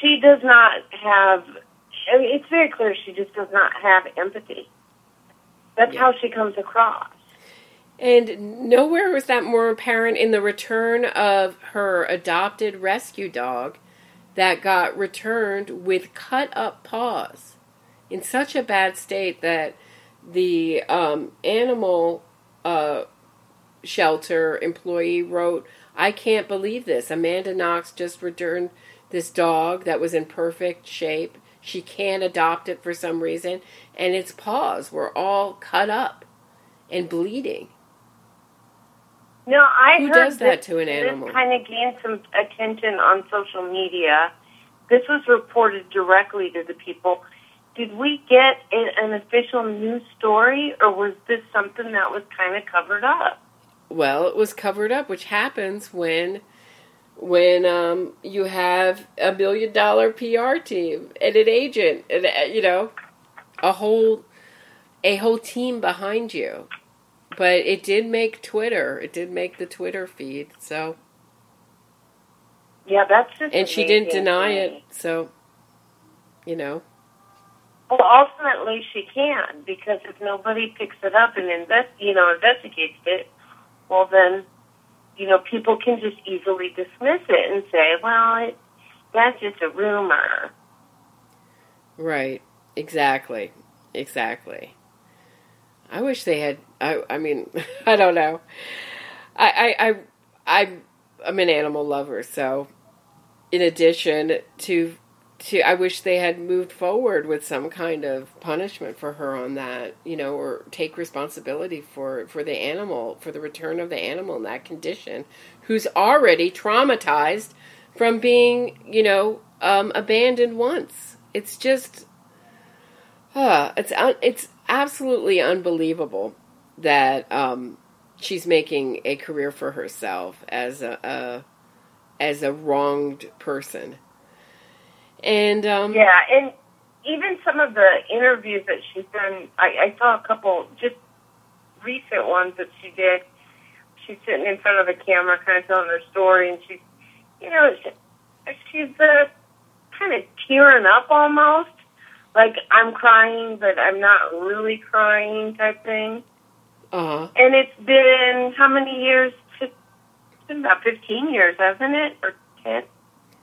she does not have. I mean, it's very clear she just does not have empathy. That's how she comes across. And nowhere was that more apparent in the return of her adopted rescue dog that got returned with cut up paws in such a bad state that the um, animal uh, shelter employee wrote, I can't believe this. Amanda Knox just returned this dog that was in perfect shape. She can't adopt it for some reason, and its paws were all cut up and bleeding. No, I Who heard does that this- to an animal? This kind of gained some attention on social media. This was reported directly to the people. Did we get an, official news story, or was this something that was kind of covered up? Well, it was covered up, which happens when when um, you have a billion dollar PR team and an agent and uh, you know a whole a whole team behind you. But it did make Twitter. It did make the Twitter feed. So Yeah, that's just. and she didn't deny it. So you know. Well, ultimately she can because if nobody picks it up and invest, you know, investigates it, well then, you know, people can just easily dismiss it and say, well, it, that's just a rumor. Right. Exactly. Exactly. I wish they had. I. I mean, I don't know. I. I. I. I'm, I'm an animal lover, so in addition to to, I wish they had moved forward with some kind of punishment for her on that, you know, or take responsibility for for the animal, for the return of the animal in that condition, who's already traumatized from being, you know, um, abandoned once. It's just uh, it's it's absolutely unbelievable that um, she's making a career for herself as a, a as a wronged person. And um, Yeah, and even some of the interviews that she's done, I, I saw a couple just recent ones that she did. She's sitting in front of the camera, kind of telling her story, and she's, you know, she, she's uh, kind of tearing up almost, like I'm crying, but I'm not really crying type thing. Uh-huh. And it's been how many years? It's been about 15 years, hasn't it, or 10?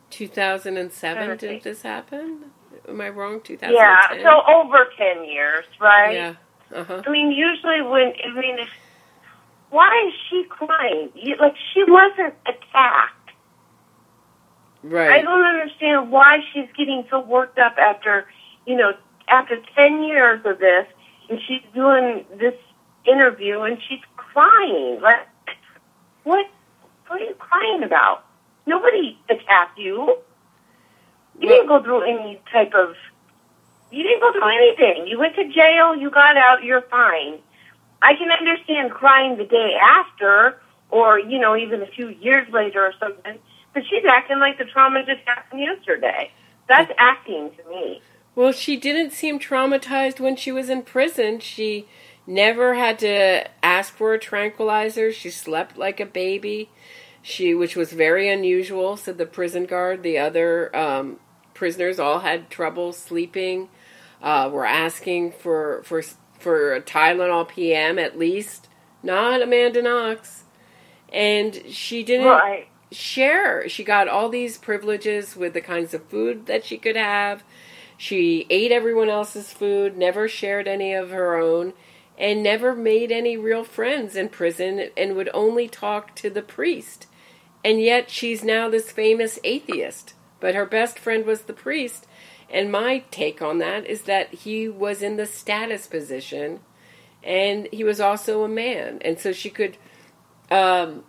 2007 did this happen? Am I wrong? 2010. Yeah, so over 10 years, right? yeah. Uh huh. I mean, usually when I mean, if, why is she crying? You, like she wasn't attacked. Right. I don't understand why she's getting so worked up after, you know, after ten years of this, and she's doing this interview and she's crying. Like, what? What are you crying about? Nobody attacked you. You didn't go through any type of. You didn't go through anything. You went to jail. You got out. You're fine. I can understand crying the day after, or you know, even a few years later or something. But she's acting like the trauma just happened yesterday. That's acting to me. Well, she didn't seem traumatized when she was in prison. She never had to ask for a tranquilizer. She slept like a baby. She, which was very unusual, said the prison guard. The other um, prisoners all had trouble sleeping. Uh, were asking for for for a Tylenol PM at least. Not Amanda Knox, and she didn't Right. share. She got all these privileges with the kinds of food that she could have. She ate everyone else's food, never shared any of her own, and never made any real friends in prison and would only talk to the priest. And yet she's now this famous atheist. But her best friend was the priest. And my take on that is that he was in the status position and he was also a man. And so she could um,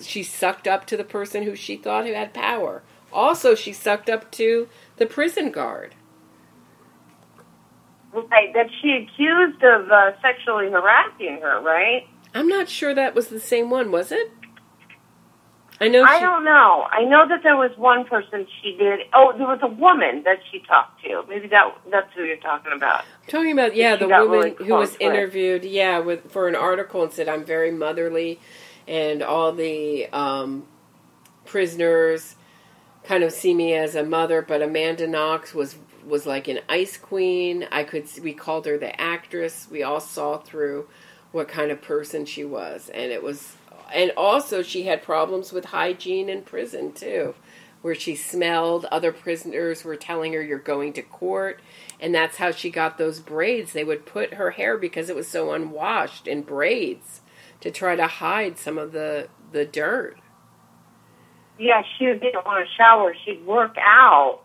she sucked up to the person who she thought who had power. Also, she sucked up to the prison guard. Right, that she accused of uh, sexually harassing her, right? I'm not sure that was the same one, was it? I know. I don't know. I know that there was one person she did. Oh, there was a woman that she talked to. Maybe that that's who you're talking about. I'm talking about yeah, the woman really who was with. interviewed, yeah, with for an article and said I'm very motherly, and all the um, prisoners kind of see me as a mother. But Amanda Knox was was like an ice queen. I could we called her the actress. We all saw through what kind of person she was, and it was, and also she had problems with hygiene in prison too. Where she smelled, other prisoners were telling her, You're going to court. And that's how she got those braids. They would put her hair because it was so unwashed in braids to try to hide some of the, the dirt. Yeah, she didn't want to shower. She'd work out,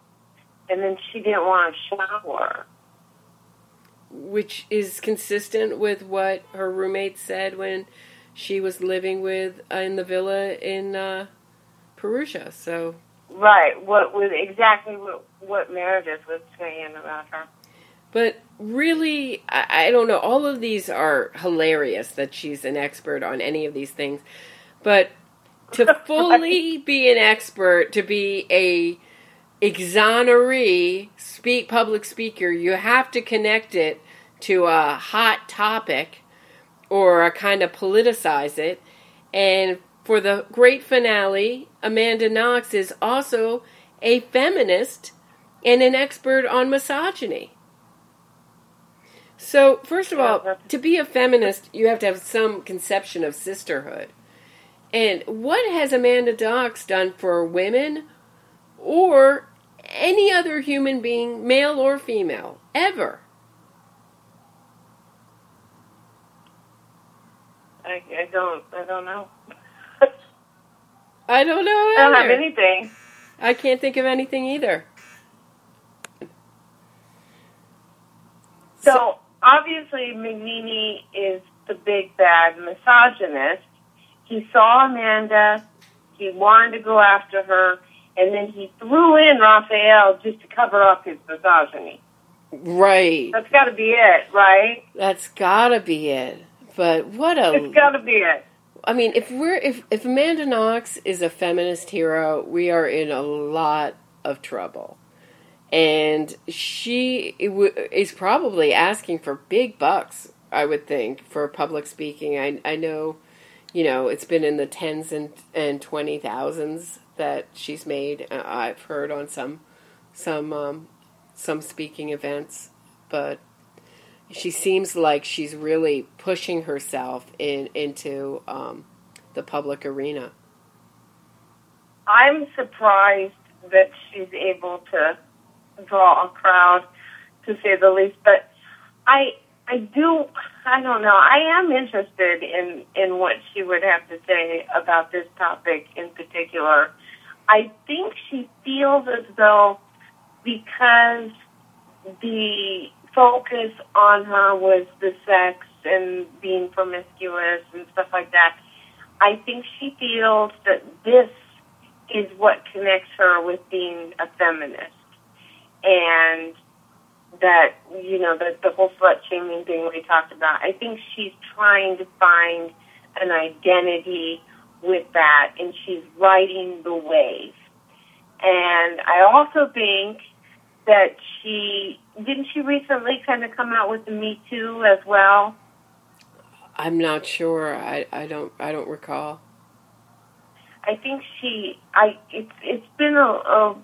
and then she didn't want to shower. which is consistent with what her roommate said when she was living with uh, in the villa in uh, Perugia. So Right. What was exactly what what Meredith was saying about her. But really, I, I don't know. All of these are hilarious that she's an expert on any of these things. But to fully be an expert, to be a exoneree speak public speaker, you have to connect it to a hot topic or kind of politicize it. And for the great finale, Amanda Knox is also a feminist and an expert on misogyny. So, first of all, uh-huh. to be a feminist, you have to have some conception of sisterhood. And what has Amanda Knox done for women or any other human being, male or female, ever? I, I don't I don't know. I don't know. Either. I don't have anything. I can't think of anything either. So obviously Mignini is the big bad misogynist. He saw Amanda, he wanted to go after her, and then he threw in Raffaele just to cover up his misogyny. Right. That's got to be it, right? That's gotta be it. But what a It's got to be it. I mean, if we're if if Amanda Knox is a feminist hero, we are in a lot of trouble. And she is probably asking for big bucks, I would think, for public speaking. I I know, you know, it's been in the tens and and twenty thousands that she's made. Uh, I've heard on some some um, some speaking events, but she seems like she's really pushing herself in into um, the public arena. I'm surprised that she's able to draw a crowd, to say the least. But I, I do, I don't know. I am interested in in what she would have to say about this topic in particular. I think she feels as though because the focus on her was the sex and being promiscuous and stuff like that. I think she feels that this is what connects her with being a feminist. And that, you know, the, the whole slut shaming thing we talked about. I think she's trying to find an identity with that and she's riding the wave. And I also think that she didn't she recently kind of come out with the Me Too as well. I'm not sure. I, I don't I don't recall. I think she I it's it's been a, a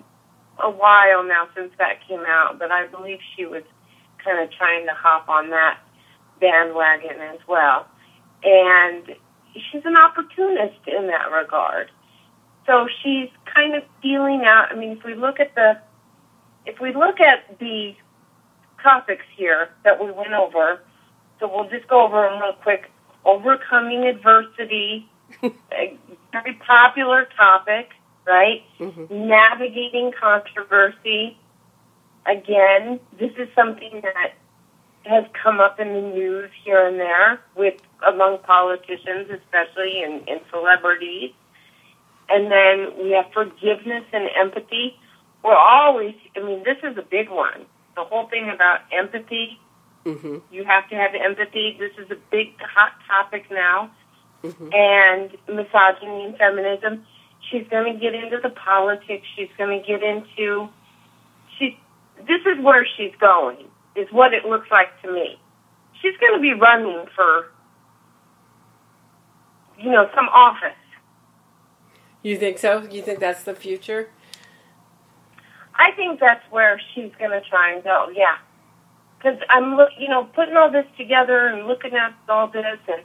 a while now since that came out, but I believe she was kind of trying to hop on that bandwagon as well. And she's an opportunist in that regard. So she's kind of feeling out. I mean, if we look at the if we look at the topics here that we went over, so we'll just go over them real quick. Overcoming adversity, a very popular topic, right? Mm-hmm. Navigating controversy. Again, this is something that has come up in the news here and there with among politicians, especially and, and celebrities. And then we have forgiveness and empathy. We're always, I mean, this is a big one. The whole thing about empathy. Mm-hmm. You have to have empathy. This is a big hot topic now. Mm-hmm. And misogyny and feminism. She's going to get into the politics. She's going to get into. She. This is where she's going. Is what it looks like to me. She's going to be running for. You know, some office. You think so? You think that's the future? I think that's where she's going to try and go. Yeah, because I'm look, you know, putting all this together and looking at all this and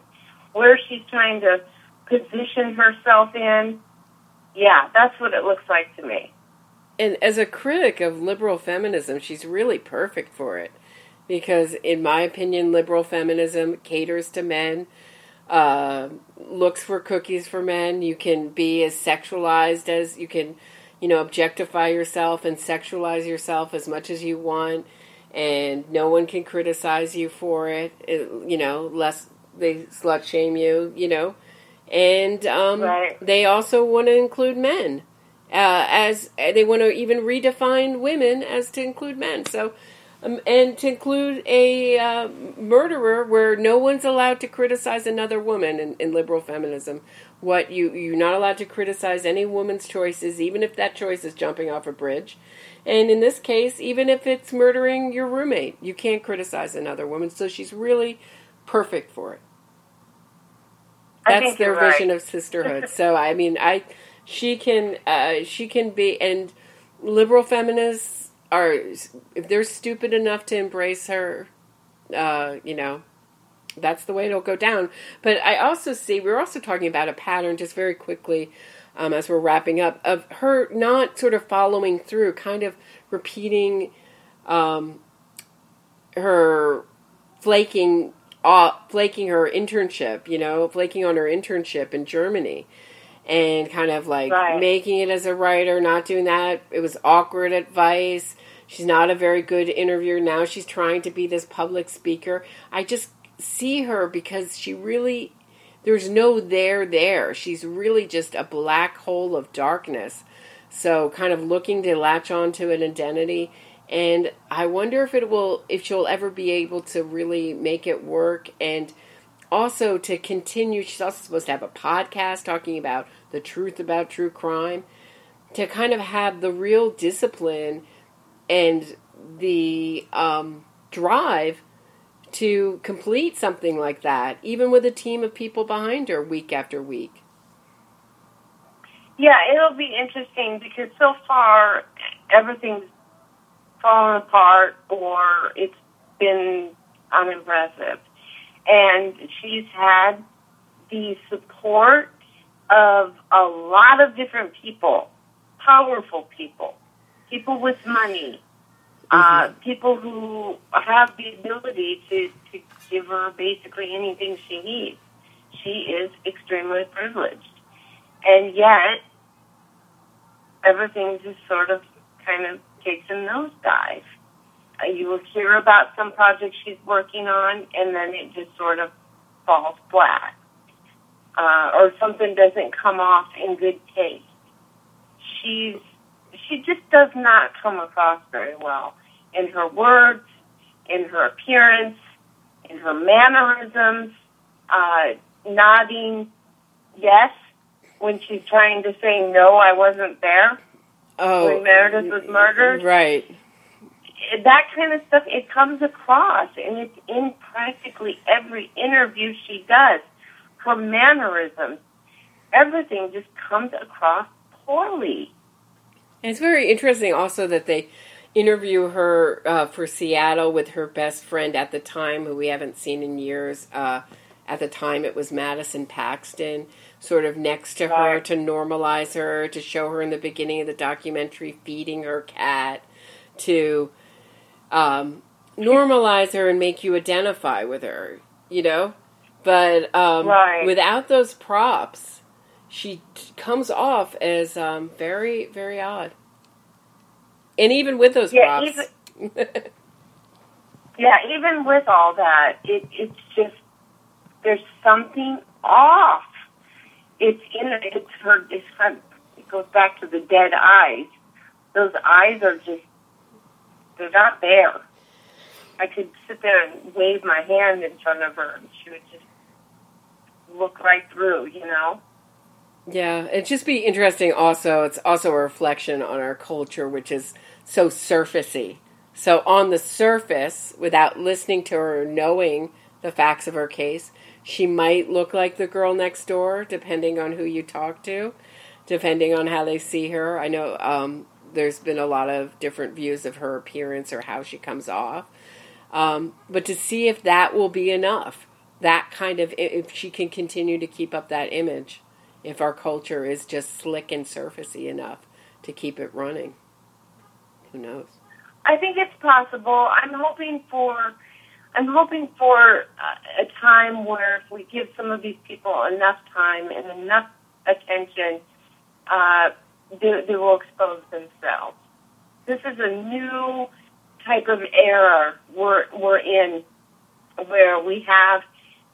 where she's trying to position herself in. Yeah, that's what it looks like to me. And as a critic of liberal feminism, she's really perfect for it. Because, in my opinion, liberal feminism caters to men, uh, looks for cookies for men. You can be as sexualized as you can, you know, objectify yourself and sexualize yourself as much as you want. And no one can criticize you for it, it you know, lest they slut shame you, you know. And um, Right. they also want to include men uh, as they want to even redefine women as to include men. So, um, and to include a uh, murderer where no one's allowed to criticize another woman in, in liberal feminism. What you you're not allowed to criticize any woman's choices, even if that choice is jumping off a bridge. And in this case, even if it's murdering your roommate, you can't criticize another woman. So she's really perfect for it that's their right. vision of sisterhood. so I mean, I she can uh, she can be and liberal feminists are if they're stupid enough to embrace her, uh, you know, that's the way it'll go down. But I also see we're also talking about a pattern just very quickly. Um, as we're wrapping up, of her not sort of following through, kind of repeating um, her flaking off, flaking her internship, you know, flaking on her internship in Germany and kind of like Right. making it as a writer, not doing that. It was awkward advice. She's not a very good interviewer. Now she's trying to be this public speaker. I just see her because she really there's no there there. She's really just a black hole of darkness. So kind of looking to latch onto an identity and I wonder if it will if she'll ever be able to really make it work and also to continue she's also supposed to have a podcast talking about the truth about true crime to kind of have the real discipline and the um, drive to complete something like that even with a team of people behind her week after week Yeah, it'll be interesting because so far everything's fallen apart or it's been unimpressive. And she's had the support of a lot of different people, powerful people, people with money, uh, people who have the ability to, to give her basically anything she needs. She is extremely privileged. And yet, everything just sort of kind of takes a nosedive. Uh, you will hear about some project she's working on, and then it just sort of falls flat. Uh, or something doesn't come off in good taste. She's she just does not come across very well in her words, in her appearance, in her mannerisms, uh, nodding yes when she's trying to say no, I wasn't there. oh when Meredith was murdered, right that kind of stuff it comes across, and it's in practically every interview she does. Her mannerisms, everything just comes across poorly. And it's very interesting also that they interview her uh, for Seattle with her best friend at the time, who we haven't seen in years. Uh, at the time, it was Madison Paxton, sort of next to her to normalize her, to show her in the beginning of the documentary feeding her cat, to um, normalize her and make you identify with her, you know? But um, Right. without those props, she t- comes off as um, very, very odd. And even with those Yeah, props, Yeah, even with all that, it, it's just there's something off. It's in it's her. It's her, it goes back to the dead eyes. Those eyes are just they're not there. I could sit there and wave my hand in front of her, and she would just look right through. You know. Yeah, it'd just be interesting. Also, it's also a reflection on our culture, which is so surfacey. So, on the surface, without listening to her or knowing the facts of her case, she might look like the girl next door, depending on who you talk to, depending on how they see her. I know um, there's been a lot of different views of her appearance or how she comes off. Um, but to see if that will be enough, that kind of, if she can continue to keep up that image, if our culture is just slick and surfacey enough to keep it running. Who knows? I think it's possible. I'm hoping for I'm hoping for a time where if we give some of these people enough time and enough attention, uh, they, they will expose themselves. This is a new type of era we're, we're in where we have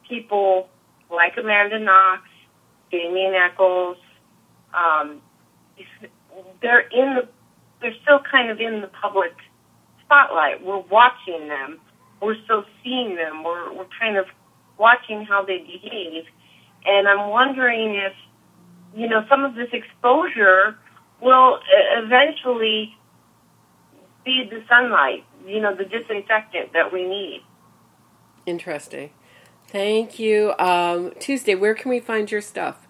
people like Amanda Knox, Damien Echols, um, they're in the, they're still kind of in the public spotlight. We're watching them. We're still seeing them. We're, we're kind of watching how they behave. And I'm wondering if, you know, some of this exposure will eventually be the sunlight, you know, the disinfectant that we need. Interesting. Thank you. Um, Tuesday, where can we find your stuff?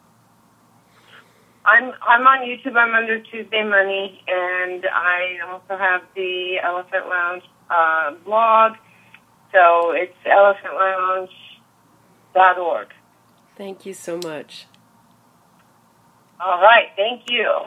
I'm I'm on YouTube. I'm under Tuesday Money, and I also have the Elephant Lounge uh, blog. So it's elephantlounge.org. Thank you so much. All right. Thank you.